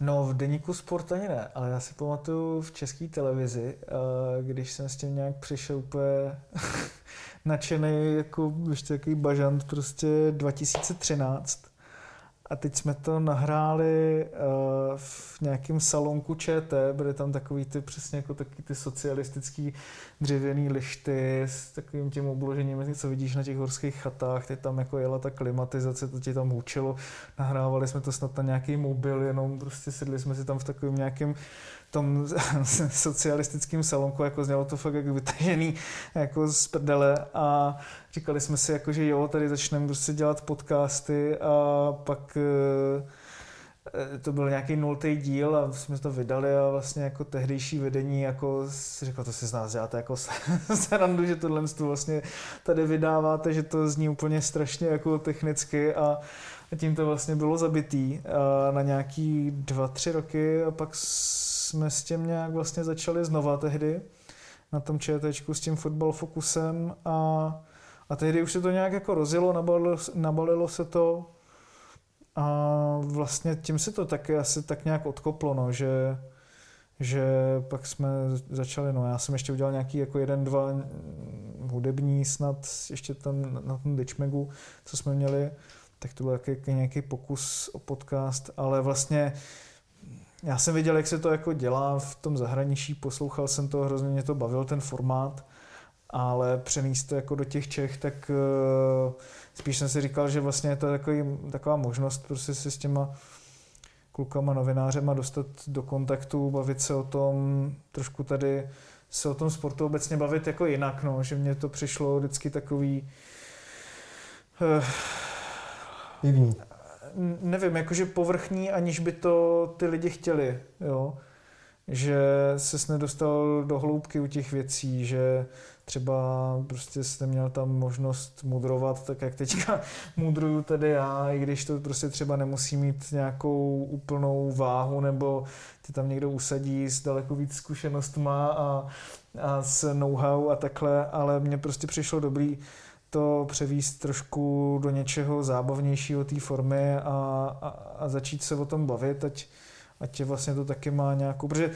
No v deníku Sport ani ne, ale já si pamatuju v české televizi, eh, když jsem s tím nějak přišel úplně nadšený, jako ještě takový bažant, prostě 2013 a teď jsme to nahráli uh, v nějakém salonku ČT, byly tam takový ty přesně jako taky ty socialistický dřevěný lišty s takovým tím obložením, co vidíš na těch horských chatách, teď tam jako jela ta klimatizace, to ti tam hučelo, nahrávali jsme to snad na nějaký mobil, jenom prostě sedli jsme si tam v takovém nějakém tom socialistickém salonku, jako znělo to fakt jako vytažený jako z prdele. A říkali jsme si jako, že jo, tady začneme prostě dělat podcasty a pak eh, to byl nějaký nultý díl a jsme to vydali a vlastně jako tehdejší vedení jako si řekl, to si z nás děláte jako srandu, že tohle vlastně tady vydáváte, že to zní úplně strašně jako technicky. A tím to vlastně bylo zabitý. Na nějaký dva, tři roky a pak jsme s tím nějak vlastně začali znova tehdy na tom ČTčku s tím fotbal fokusem a, a tehdy už se to nějak jako rozjelo, nabalilo, nabalilo se to a vlastně tím se to taky asi tak nějak odkoplo, no, že, že pak jsme začali, no já jsem ještě udělal nějaký jako jeden, dva hudební snad ještě tam na tom Ditchmegu, co jsme měli, tak to byl jaký, nějaký pokus o podcast, ale vlastně já jsem viděl, jak se to jako dělá v tom zahraničí, poslouchal jsem to, hrozně mě to bavil ten formát, ale přenést to jako do těch Čech, tak uh, spíš jsem si říkal, že vlastně je to takový, taková možnost prostě se s těma klukama, novinářema dostat do kontaktu, bavit se o tom, trošku tady se o tom sportu obecně bavit jako jinak, no, že mně to přišlo vždycky takový
uh,
nevím, jakože povrchní, aniž by to ty lidi chtěli, jo. Že se nedostal do hloubky u těch věcí, že třeba prostě jste měl tam možnost mudrovat, tak jak teďka mudruju tady já, i když to prostě třeba nemusí mít nějakou úplnou váhu, nebo ty tam někdo usadí s daleko víc zkušenostma a, a s know-how a takhle, ale mně prostě přišlo dobrý to převíst trošku do něčeho zábavnějšího té formy a, a, a začít se o tom bavit, ať, ať vlastně to taky má nějakou, protože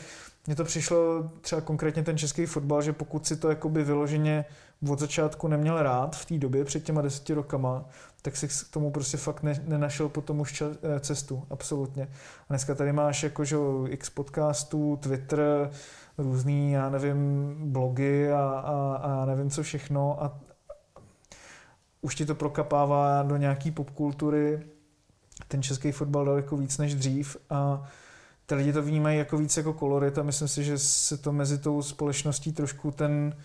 mně to přišlo třeba konkrétně ten český fotbal, že pokud si to jakoby vyloženě od začátku neměl rád v té době před těma deseti rokama, tak si k tomu prostě fakt ne, nenašel potom už eh, cestu, absolutně. A dneska tady máš jako, že x podcastů, Twitter, různý, já nevím, blogy a, a, a nevím co všechno a, už ti to prokapává do nějaký popkultury, ten český fotbal daleko víc než dřív a ty lidi to vnímají jako víc jako kolorit a myslím si, že se to mezi tou společností trošku ten,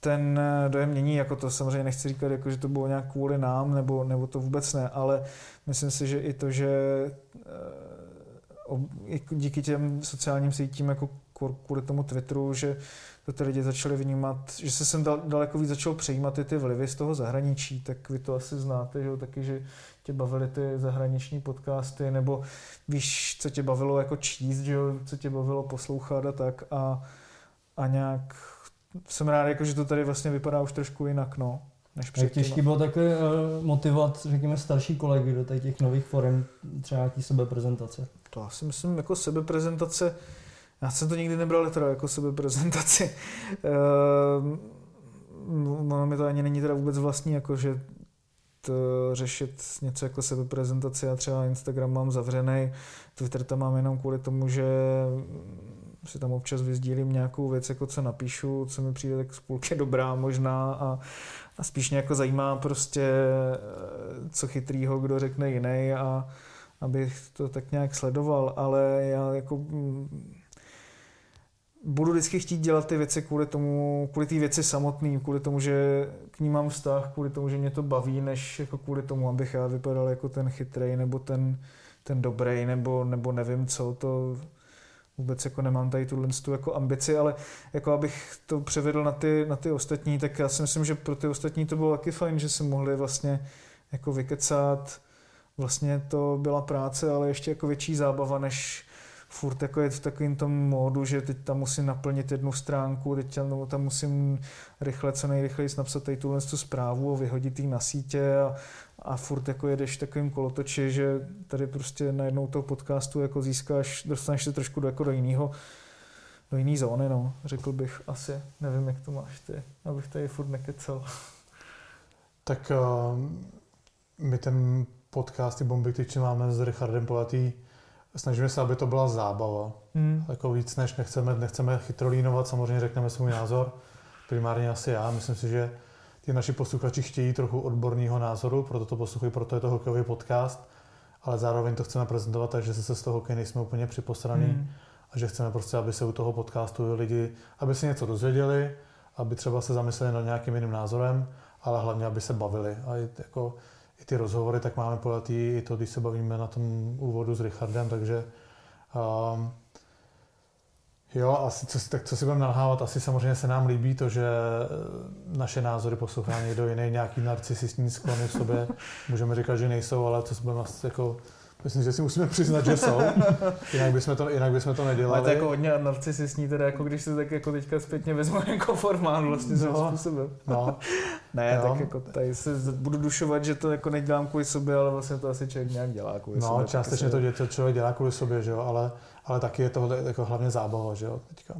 ten dojem mění, jako to samozřejmě nechci říkat, jako, že to bylo nějak kvůli nám, nebo, nebo to vůbec ne, ale myslím si, že i to, že eh, díky těm sociálním sítím, jako kvůli tomu Twitteru, že to ty lidi začali vnímat, že se sem daleko víc začal přejímat i ty vlivy z toho zahraničí, tak vy to asi znáte, že jo, taky, že tě bavily ty zahraniční podcasty, nebo víš, co tě bavilo jako číst, že jo, co tě bavilo poslouchat a tak a, a nějak jsem rád, jako, že to tady vlastně vypadá už trošku jinak, no. než
Jak
předtím.
těžký bylo takhle uh, motivovat, řekněme, starší kolegy do těch nových forem, třeba nějaký sebeprezentace?
To já si myslím jako sebeprezentace, já jsem to nikdy nebral teda jako sebeprezentaci. Ehm, no, mi to ani není teda vůbec vlastní, jako že to řešit něco jako sebeprezentaci. Já třeba Instagram mám zavřený, Twitter tam mám jenom kvůli tomu, že si tam občas vyzdílím nějakou věc, jako co napíšu, co mi přijde tak z dobrá možná a, a spíš mě jako zajímá prostě, co chytrýho kdo řekne jiný a abych to tak nějak sledoval, ale já jako budu vždycky chtít dělat ty věci kvůli tomu, kvůli té věci samotný, kvůli tomu, že k ní mám vztah, kvůli tomu, že mě to baví, než jako kvůli tomu, abych já vypadal jako ten chytrý nebo ten, ten dobrý, nebo, nebo nevím co, to vůbec jako nemám tady tuhle tu jako ambici, ale jako abych to převedl na ty, na ty ostatní, tak já si myslím, že pro ty ostatní to bylo taky fajn, že se mohli vlastně jako vykecat, vlastně to byla práce, ale ještě jako větší zábava, než furt jako je v takovém tom módu, že teď tam musím naplnit jednu stránku, teď tam, tam musím rychle, co nejrychleji napsat tady tuhle tu zprávu a vyhodit ji na sítě a, a furt jako jedeš takovým kolotoči, že tady prostě najednou toho podcastu jako získáš, dostaneš se trošku do, jako do jiného do jiný zóny, no, řekl bych asi. Nevím, jak to máš ty, abych tady furt nekecel.
Tak uh, my ten podcast, ty bomby, máme s Richardem Polatý, snažíme se, aby to byla zábava. Hmm. Jako víc než nechceme, nechceme chytrolínovat, samozřejmě řekneme svůj názor. Primárně asi já. Myslím si, že ty naši posluchači chtějí trochu odborného názoru, proto to poslouchají, proto je to hokejový podcast, ale zároveň to chceme prezentovat tak, že se z toho hokej nejsme úplně připosraný hmm. a že chceme prostě, aby se u toho podcastu lidi, aby si něco dozvěděli, aby třeba se zamysleli nad nějakým jiným názorem, ale hlavně, aby se bavili. A jako i ty rozhovory, tak máme pojatý i to, když se bavíme na tom úvodu s Richardem, takže um, jo, asi co, tak co si budeme nalhávat, asi samozřejmě se nám líbí to, že eh, naše názory poslouchá někdo jiný, nějaký narcisistní sklony v sobě, můžeme říkat, že nejsou, ale to si budeme jako Myslím, že si musíme přiznat, že jsou. Jinak bychom to, jinak bychom to nedělali.
Ale to jako hodně narcisistní, teda jako když se tak jako teďka zpětně vezmu jako formál vlastně no, způsobem. No. ne, jo. tak jako tady se budu dušovat, že to jako nedělám kvůli sobě, ale vlastně to asi člověk nějak dělá kvůli
no,
sobě.
No, částečně to, to člověk dělá kvůli sobě, že jo, ale, ale taky je to jako hlavně zábava, že jo, teďka.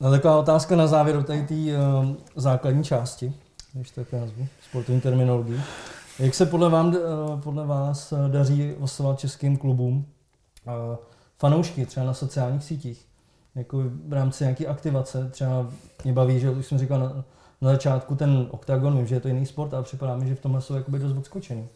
No, taková otázka na závěr tady té um, základní části, když to nazvu, sportovní terminologii. Jak se podle, vám, eh, podle vás eh, daří osovat českým klubům eh, fanoušky třeba na sociálních sítích? Jako v rámci nějaké aktivace, třeba mě baví, že už jsem říkal na, na začátku ten oktagon, vím, že je to jiný sport, ale připadá mi, že v tomhle jsou jakoby dost odskočený.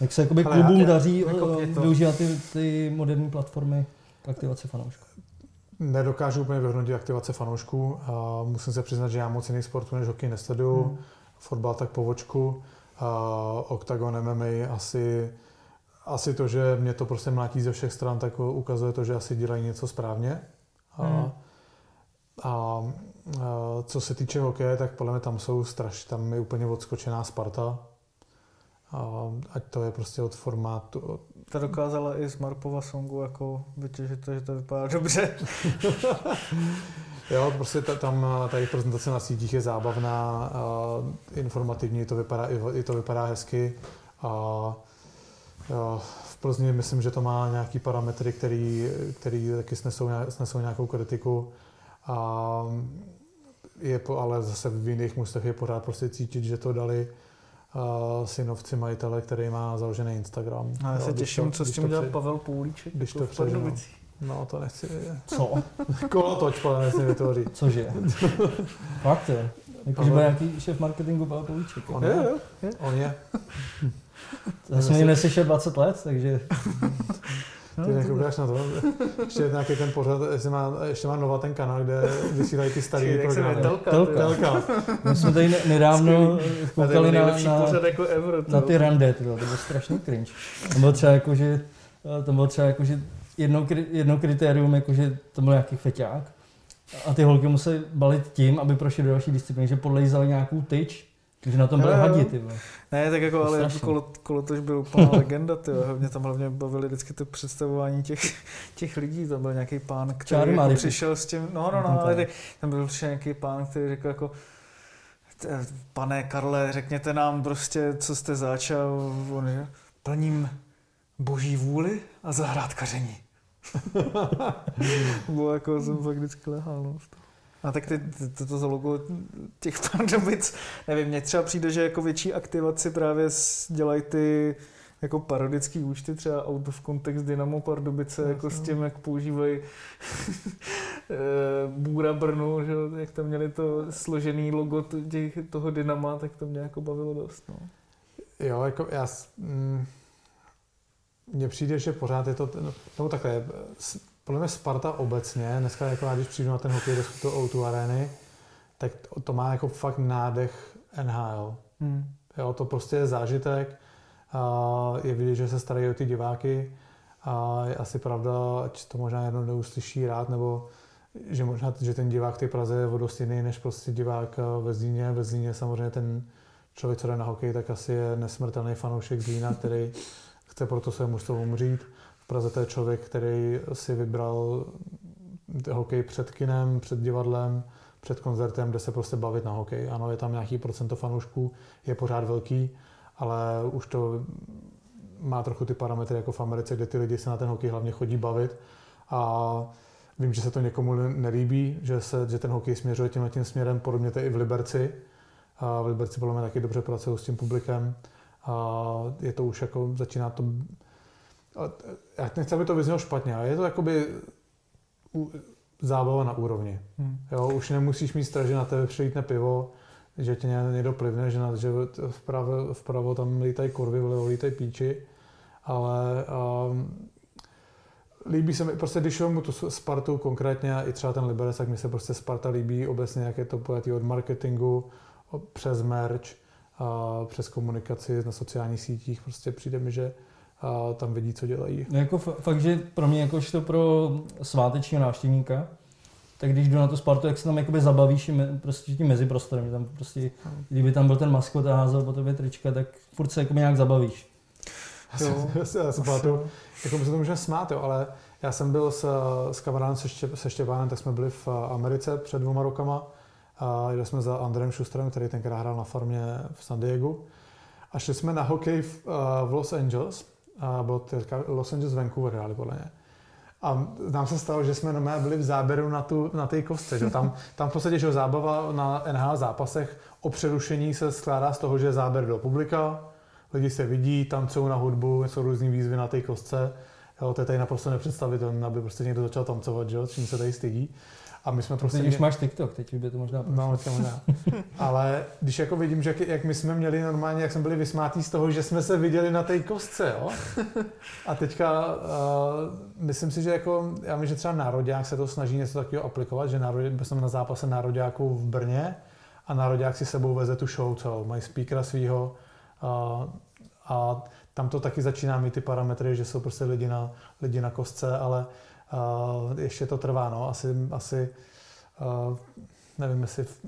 Jak se jakoby klubům já, daří jako využívat ty, ty moderní platformy k aktivaci fanoušků?
Nedokážu úplně vyhodnotit aktivace fanoušků. A musím se přiznat, že já moc jiných sportů než hokej nesleduju. Hmm. Fotbal tak po vočku. A Octagon MMA asi, asi to, že mě to prostě mlátí ze všech stran, tak ukazuje to, že asi dělají něco správně. A, hmm. a, a co se týče hokeje, tak podle mě tam jsou strašně, tam je úplně odskočená Sparta. Ať to je prostě od formátu,
ta dokázala i z Marpova songu jako vytěžit to, že to vypadá dobře.
jo, prostě ta, tam ta jejich prezentace na sítích je zábavná, a informativní, to vypadá, i, to vypadá hezky. A, v Plzni myslím, že to má nějaký parametry, který, který taky snesou, snesou nějakou kritiku. A je po, ale zase v jiných mužstvech je pořád prostě cítit, že to dali synovci majitele, který má založený Instagram.
A já se jo, těším, to, co s tím udělal Pavel Půlíček.
Když jako to přeženu. No, to nechci vědět.
Co?
Kolotoč podle mě vytvoří.
Cože? Fakt jo. Jakože byl nějaký šéf marketingu Pavel Půlíček.
On je, jo, je. On je.
Já jsem ji neslyšel 20 let, takže...
Ty no, nekoukáš na to. Ještě nějaký ten pořad, ještě má, ještě má nová ten kanál, kde vysílají ty starý programy.
Telka. Telka. My jsme tady nedávno koukali na, na,
jako ever,
na ty rande, to bylo strašný cringe. To bylo třeba jako, že, to bylo třeba jako, že jedno, jedno kritérium, jako, že to byl nějaký feťák, a ty holky musely balit tím, aby prošly do další disciplíny, že podlejzali nějakou tyč, Že na tom byly
Jo, jo.
hadi, ty vole.
Ne, tak jako,
To
ale
strašný.
kolo, kolotoč byl úplná legenda, ty. Mě tam hlavně bavili vždycky to představování těch, těch lidí. Tam byl nějaký pán, který jako přišel s tím, no, no, no, ale ty, tam byl přišel nějaký pán, který řekl jako, "T- pane Karle, řekněte nám prostě, co jste začal. On, že, plním boží vůli a zahrádkaření. Bylo jako, jsem fakt vždycky lehal, no. A tak ty, ty, to, to logo těch Pardubic, nevím, mně třeba přijde, že jako větší aktivaci právě dělají ty jako parodický účty, třeba Out of Context Dynamo Pardubice,
Jasně.
jako s tím, jak používají eh, Bůra Brnu, že, jak tam měli to složený logo těch, toho Dynama, tak to mě jako bavilo dost. No.
Jo, jako já... Mm, mně přijde, že pořád je to... No, no takhle, podle mě Sparta obecně, dneska jako já, když přijdu na ten hokej do do O2 arény, tak to, to má jako fakt nádech NHL.
Hmm.
Jo, to prostě je zážitek. A je vidět, že se starají o ty diváky. A je asi pravda, ať to možná jednou neuslyší rád, nebo že možná, že ten divák v té Praze je o dost jiný, než prostě divák eh, ve Zlíně. Ve Zlíně samozřejmě ten člověk, co jde na hokej, tak asi je nesmrtelný fanoušek Zlína, který chce proto své mužstvo umřít. V Praze to je člověk, který si vybral hokej před kinem, před divadlem, před koncertem, kde se prostě bavit na hokej. Ano, je tam nějaký procento fanoušků, je pořád velký, ale už to má trochu ty parametry jako v Americe, kde ty lidi se na ten hokej hlavně chodí bavit. A vím, že se to někomu ne- nelíbí, že, se, že ten hokej směřuje tímhle tím směrem, podobně to i v Liberci. A v Liberci podle mě taky dobře pracují s tím publikem. A je to už jako, začíná to... Já nechci, aby to vyznělo špatně, ale je to jakoby zábava na úrovni.
Hmm.
Jo, už nemusíš mít strach, že na tebe přijítne pivo, že tě ně- někdo plivne, že, na, že vpravo, vpravo tam lítají kurvy, vlevo lítají píči, ale um, líbí se mi, prostě když mu tu Spartu konkrétně a i třeba ten Liberec, tak mi se prostě Sparta líbí obecně, jak je to pojetý od marketingu, přes merch, a přes komunikaci na sociálních sítích, prostě přijde mi, že a, tam vidí, co dělají.
No jako fa- fakt, že pro mě jakožto pro svátečního návštěvníka, tak když jdu na to Spartu, jak se tam jakoby zabavíš me, prostě tím meziprostorem, že tam prostě, kdyby tam byl ten maskot a házel po tobě trička, tak furt se jako nějak zabavíš.
Já si, já pamatuju, jako my se to můžeme smát, jo, ale já jsem byl s, s kamarádem se, Ště, se Štěpánem, tak jsme byli v Americe před dvěma rokama a jeli jsme za Andrem Schusterem, který tenkrát hrál na farmě v San Diego a šli jsme na hokej v, uh, v Los Angeles a bylo to Los Angeles Vancouver hráli podle mě. A nám se stalo, že jsme normálně byli v záběru na, tu, na té kostce. Že? Tam, tam v podstatě že zábava na NHL zápasech o přerušení se skládá z toho, že je záběr do publika, lidi se vidí, tancují na hudbu, jsou různý výzvy na té kostce. Jo, to je tady naprosto nepředstavitelné, aby prostě někdo začal tancovat, že čím se tady stydí. A my jsme prostě...
Teď už máš TikTok, teď už by to možná prošlo.
No, teďka možná. Ale když jako vidím, že jak, jak my jsme měli normálně, jak jsme byli vysmátí z toho, že jsme se viděli na té kostce, jo? A teďka uh, myslím si, že jako, já myslím, že třeba Národák se to snaží něco takového aplikovat, že národ, byl jsem na zápase Nároďáků v Brně a Národák si sebou veze tu show celou, mají speakera svýho uh, a tam to taky začíná mít ty parametry, že jsou prostě lidi na, lidi na kostce, ale uh, ještě to trvá, no, asi, asi uh, nevím, jestli v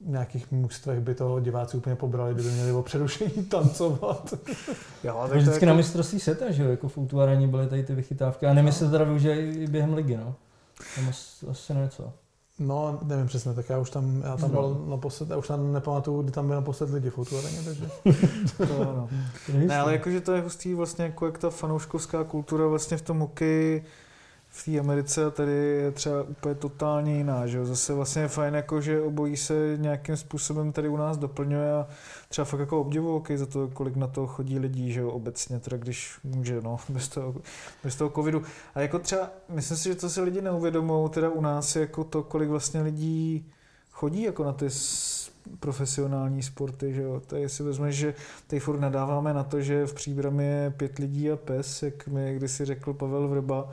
nějakých mužstvech by to diváci úplně pobrali, kdyby měli o přerušení tancovat.
Jo,
To
tak
vždycky
jako,
na mistrovství světa, že jo, jako v útvarání byly tady ty vychytávky. A nevím, jestli to teda využijí i během ligy, no. Tam asi, asi něco.
No, nevím přesně, tak já už tam, já tam
No.
byl naposled, já už tam nepamatuju, kdy tam byl naposled lidi v takže...
to, no. Ne, ale jakože to je hustý vlastně, jako jak ta fanouškovská kultura vlastně v tom hokeji v té Americe a tady je třeba úplně totálně jiná, že jo. Zase vlastně je fajn, jako, že obojí se nějakým způsobem tady u nás doplňuje a třeba fakt jako obdivu hokej za to, kolik na to chodí lidí, že jo, obecně, teda když může, no, bez toho, bez toho covidu. A jako třeba, myslím si, že to si lidi neuvědomují, teda u nás je jako to, kolik vlastně lidí chodí jako na ty profesionální sporty, že jo. Tady si vezmeš, že tady furt nadáváme na to, že v příbrami je pět lidí a pes, jak mi kdysi řekl Pavel Vrba,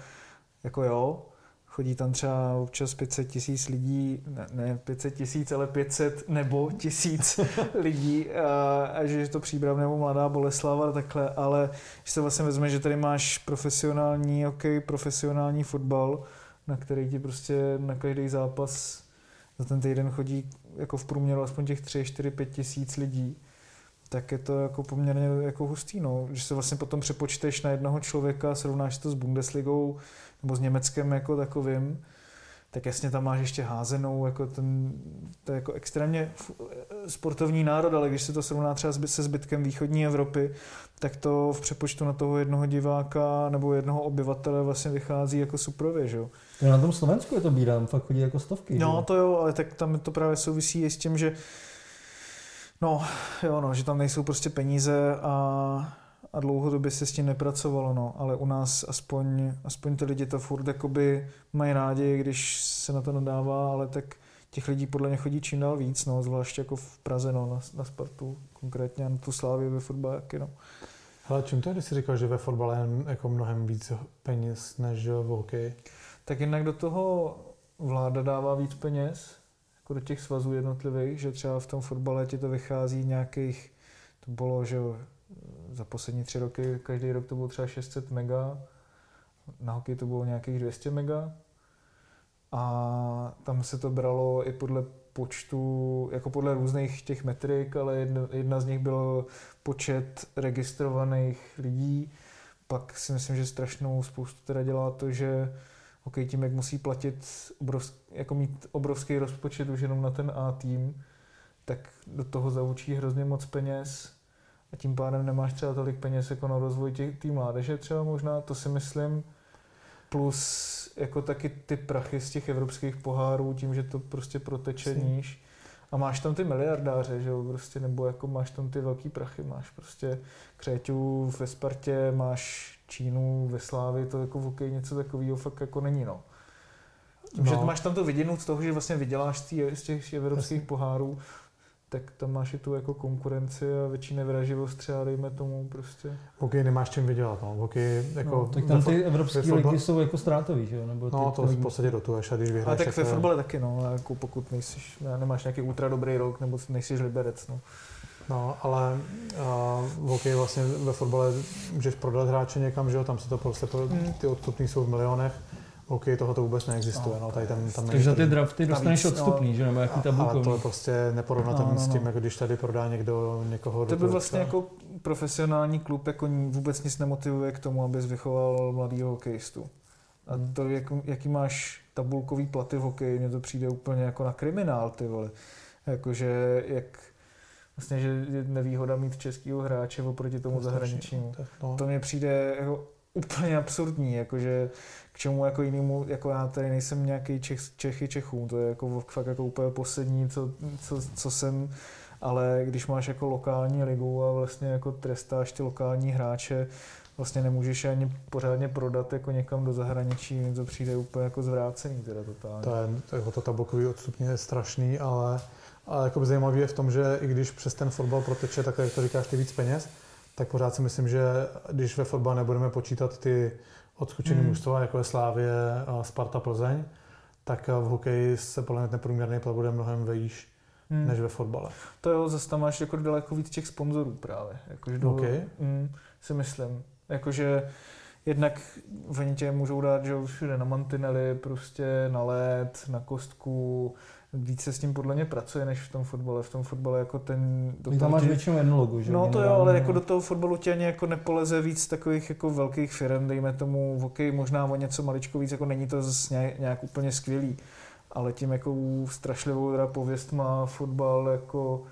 jako jo, chodí tam třeba občas 500 tisíc lidí, ne, ne 500 tisíc, ale 500 nebo tisíc lidí a, a že je to příbram nebo mladá Boleslava a takhle, ale když se vlastně vezme, že tady máš profesionální hokej, profesionální fotbal, na který ti prostě na každý zápas za ten týden chodí jako v průměru aspoň těch 3, 4, 5 tisíc lidí, tak je to jako poměrně jako hustý, no. Když se vlastně potom přepočteš na jednoho člověka, srovnáš to s Bundesligou nebo s Německem jako takovým, tak jasně tam máš ještě házenou, jako ten, to je jako extrémně sportovní národ, ale když se to srovná třeba se zbytkem východní Evropy, tak to v přepočtu na toho jednoho diváka nebo jednoho obyvatele vlastně vychází jako suprově, že jo.
Na tom Slovensku je to bídám, fakt chodí jako stovky.
No že? to jo, ale tak tam to právě souvisí i s tím, že no, jo, no, že tam nejsou prostě peníze a a dlouhodobě se s tím nepracovalo, no, ale u nás aspoň, aspoň ty lidi to furt jakoby mají rádi, když se na to nadává, ale tak těch lidí podle mě chodí čím dál víc, no, zvlášť jako v Praze, no, na, na Spartu, konkrétně na tu Slávě ve fotbale, no.
Ale čím to je, když jsi říkal, že ve fotbale je jako mnohem víc peněz než v hokeji?
Tak jinak do toho vláda dává víc peněz, jako do těch svazů jednotlivých, že třeba v tom fotbale ti to vychází nějakých, to bylo, že za poslední tři roky, každý rok to bylo třeba 600 mega, na hokej to bylo nějakých 200 mega a tam se to bralo i podle počtu, jako podle různých těch metrik, ale jedna, jedna z nich byl počet registrovaných lidí. Pak si myslím, že strašnou spoustu teda dělá to, že hokej tím, jak musí platit, obrovský, jako mít obrovský rozpočet už jenom na ten A tým, tak do toho zaučí hrozně moc peněz a tím pádem nemáš třeba tolik peněz jako na rozvoj té mládeže třeba možná, to si myslím, plus jako taky ty prachy z těch evropských pohárů, tím, že to prostě proteče níž. A máš tam ty miliardáře, že jo, prostě, nebo jako máš tam ty velký prachy, máš prostě Křeťů ve Spartě, máš Čínu ve Slávi, to jako v hokeji něco takového fakt jako není, no. Tím, no. že máš tam to viděnou z toho, že vlastně vyděláš z těch evropských Jasně. pohárů, tak tam máš i tu jako konkurenci a větší nevraživost třeba, dejme tomu prostě.
V hokeji nemáš čím vydělat, no. V hokeji jako... No,
tak tam ty evropské ligy jsou jako ztrátový, že jo?
Nebo no, to v podstatě dotuješ a když vyhraješ...
Ale tak ve fotbale taky, no, jako pokud nejsi, nemáš nějaký ultra dobrý rok, nebo nejsi liberec, no.
No, ale uh, v hokeji vlastně ve fotbale můžeš prodat hráče někam, že jo, tam se to prostě, hmm. ty odstupní jsou v milionech OK, toho to vůbec neexistuje. No, tady tam, tam
Takže za ty drafty dostaneš navíc, odstupný, no, že? Nebo jaký tabulkový. Ale
to je prostě neporovnatelné no, no, no. s tím, jako když tady prodá někdo někoho
To by vlastně jako profesionální klub jako vůbec nic nemotivuje k tomu, abys vychoval mladýho hokejistu. A hmm. to, jak, jaký máš tabulkový platy v hokeji, mně to přijde úplně jako na kriminál, ty vole. Jakože jak vlastně, že je nevýhoda mít českého hráče oproti tomu zahraničnímu. No. To mně přijde jako úplně absurdní, jakože k čemu jako jinému, jako já tady nejsem nějaký Čech, Čechy Čechů, to je jako fakt jako úplně poslední, co, co, co jsem, ale když máš jako lokální ligu a vlastně jako trestáš ty lokální hráče, vlastně nemůžeš ani pořádně prodat jako někam do zahraničí, mi to přijde úplně jako zvrácený teda totálně.
To je, to, je, to tabulkový odstupně je strašný, ale, ale jako zajímavé je v tom, že i když přes ten fotbal proteče, tak jak to říkáš, ty víc peněz, tak pořád si myslím, že když ve fotbale nebudeme počítat ty odskočený hmm. mužstva, jako je Slávě Sparta Plzeň, tak v hokeji se podle mě ten průměrný plat bude mnohem vejš hmm. než ve fotbale.
To jo, zase tam máš jako daleko víc těch sponzorů právě. Jakože do, okay. mm, si myslím. Jakože jednak oni tě můžou dát, že všude na mantinely, prostě na led, na kostku, víc se s tím podle mě pracuje, než v tom fotbale. V tom fotbale jako ten...
Do tam máš tě... většinou jednu logu, že?
No to jo, ale jako do toho fotbalu tě ani jako nepoleze víc takových jako velkých firm, dejme tomu, ok, možná o něco maličko víc, jako není to zase nějak úplně skvělý, ale tím jako strašlivou teda pověst má fotbal jako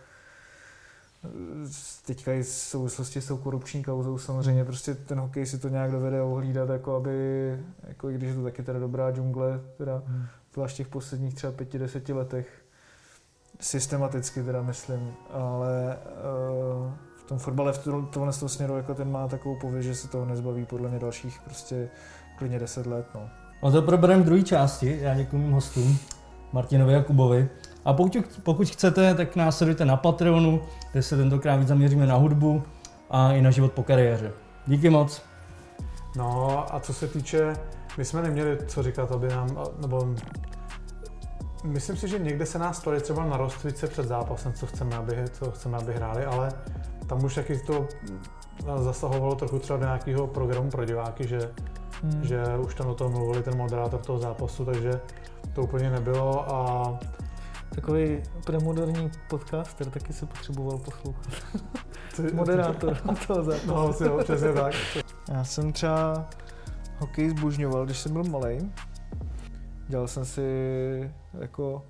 teďka i v souvislosti s tou korupční kauzou samozřejmě prostě ten hokej si to nějak dovede ohlídat, jako aby, jako i když je to taky teda dobrá džungle, teda hmm zvlášť v těch posledních třeba pěti, deseti letech, systematicky teda myslím, ale uh, v tom fotbale v tomhle toho směru jako ten má takovou pověst, že se toho nezbaví podle mě dalších prostě klidně deset let. No.
A to probereme v druhé části, já děkuji mým hostům, Martinovi a Kubovi. A pokud, pokud chcete, tak nás sledujte na Patreonu, kde se tentokrát víc zaměříme na hudbu a i na život po kariéře. Díky moc.
No a co se týče my jsme neměli co říkat, aby nám, nebo myslím si, že někde se nás ptali třeba na rozcvice před zápasem, co chceme, aby, co chceme, aby hráli, ale tam už taky to zasahovalo trochu třeba do nějakého programu pro diváky, že, hmm. že už tam do toho mluvili ten moderátor toho zápasu, takže to úplně nebylo a
takový premoderní podcaster, taky se potřeboval poslouchat. Moderátor toho zápasu.
No, si, jo, přesně tak.
Já jsem třeba hokej zbožňoval, když jsem byl malý. Dělal jsem si jako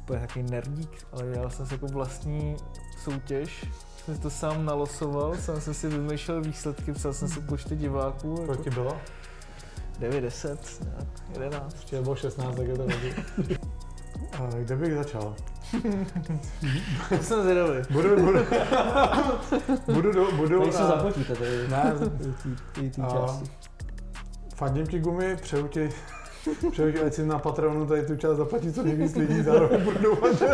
úplně takový nerdík, ale dělal jsem si jako vlastní soutěž. Jsem si to sám nalosoval, sám jsem si vymýšlel výsledky, psal jsem si počty diváků.
Kolik
Jako
ti bylo?
9, 10, nějak, 11.
Ještě bylo 16, tak je to hodně. A kde bych začal?
To jsem zvědavý.
Budu, budu, budu, do, budu,
Tady se
a-
zapotíte, tady
Ne,
ty, ty
A-
části.
Fandím ti gumy, přeju ti, přeju ti, ať si na Patronu tady tu část zaplatí co nejvíc lidí, zároveň budu doufat, že...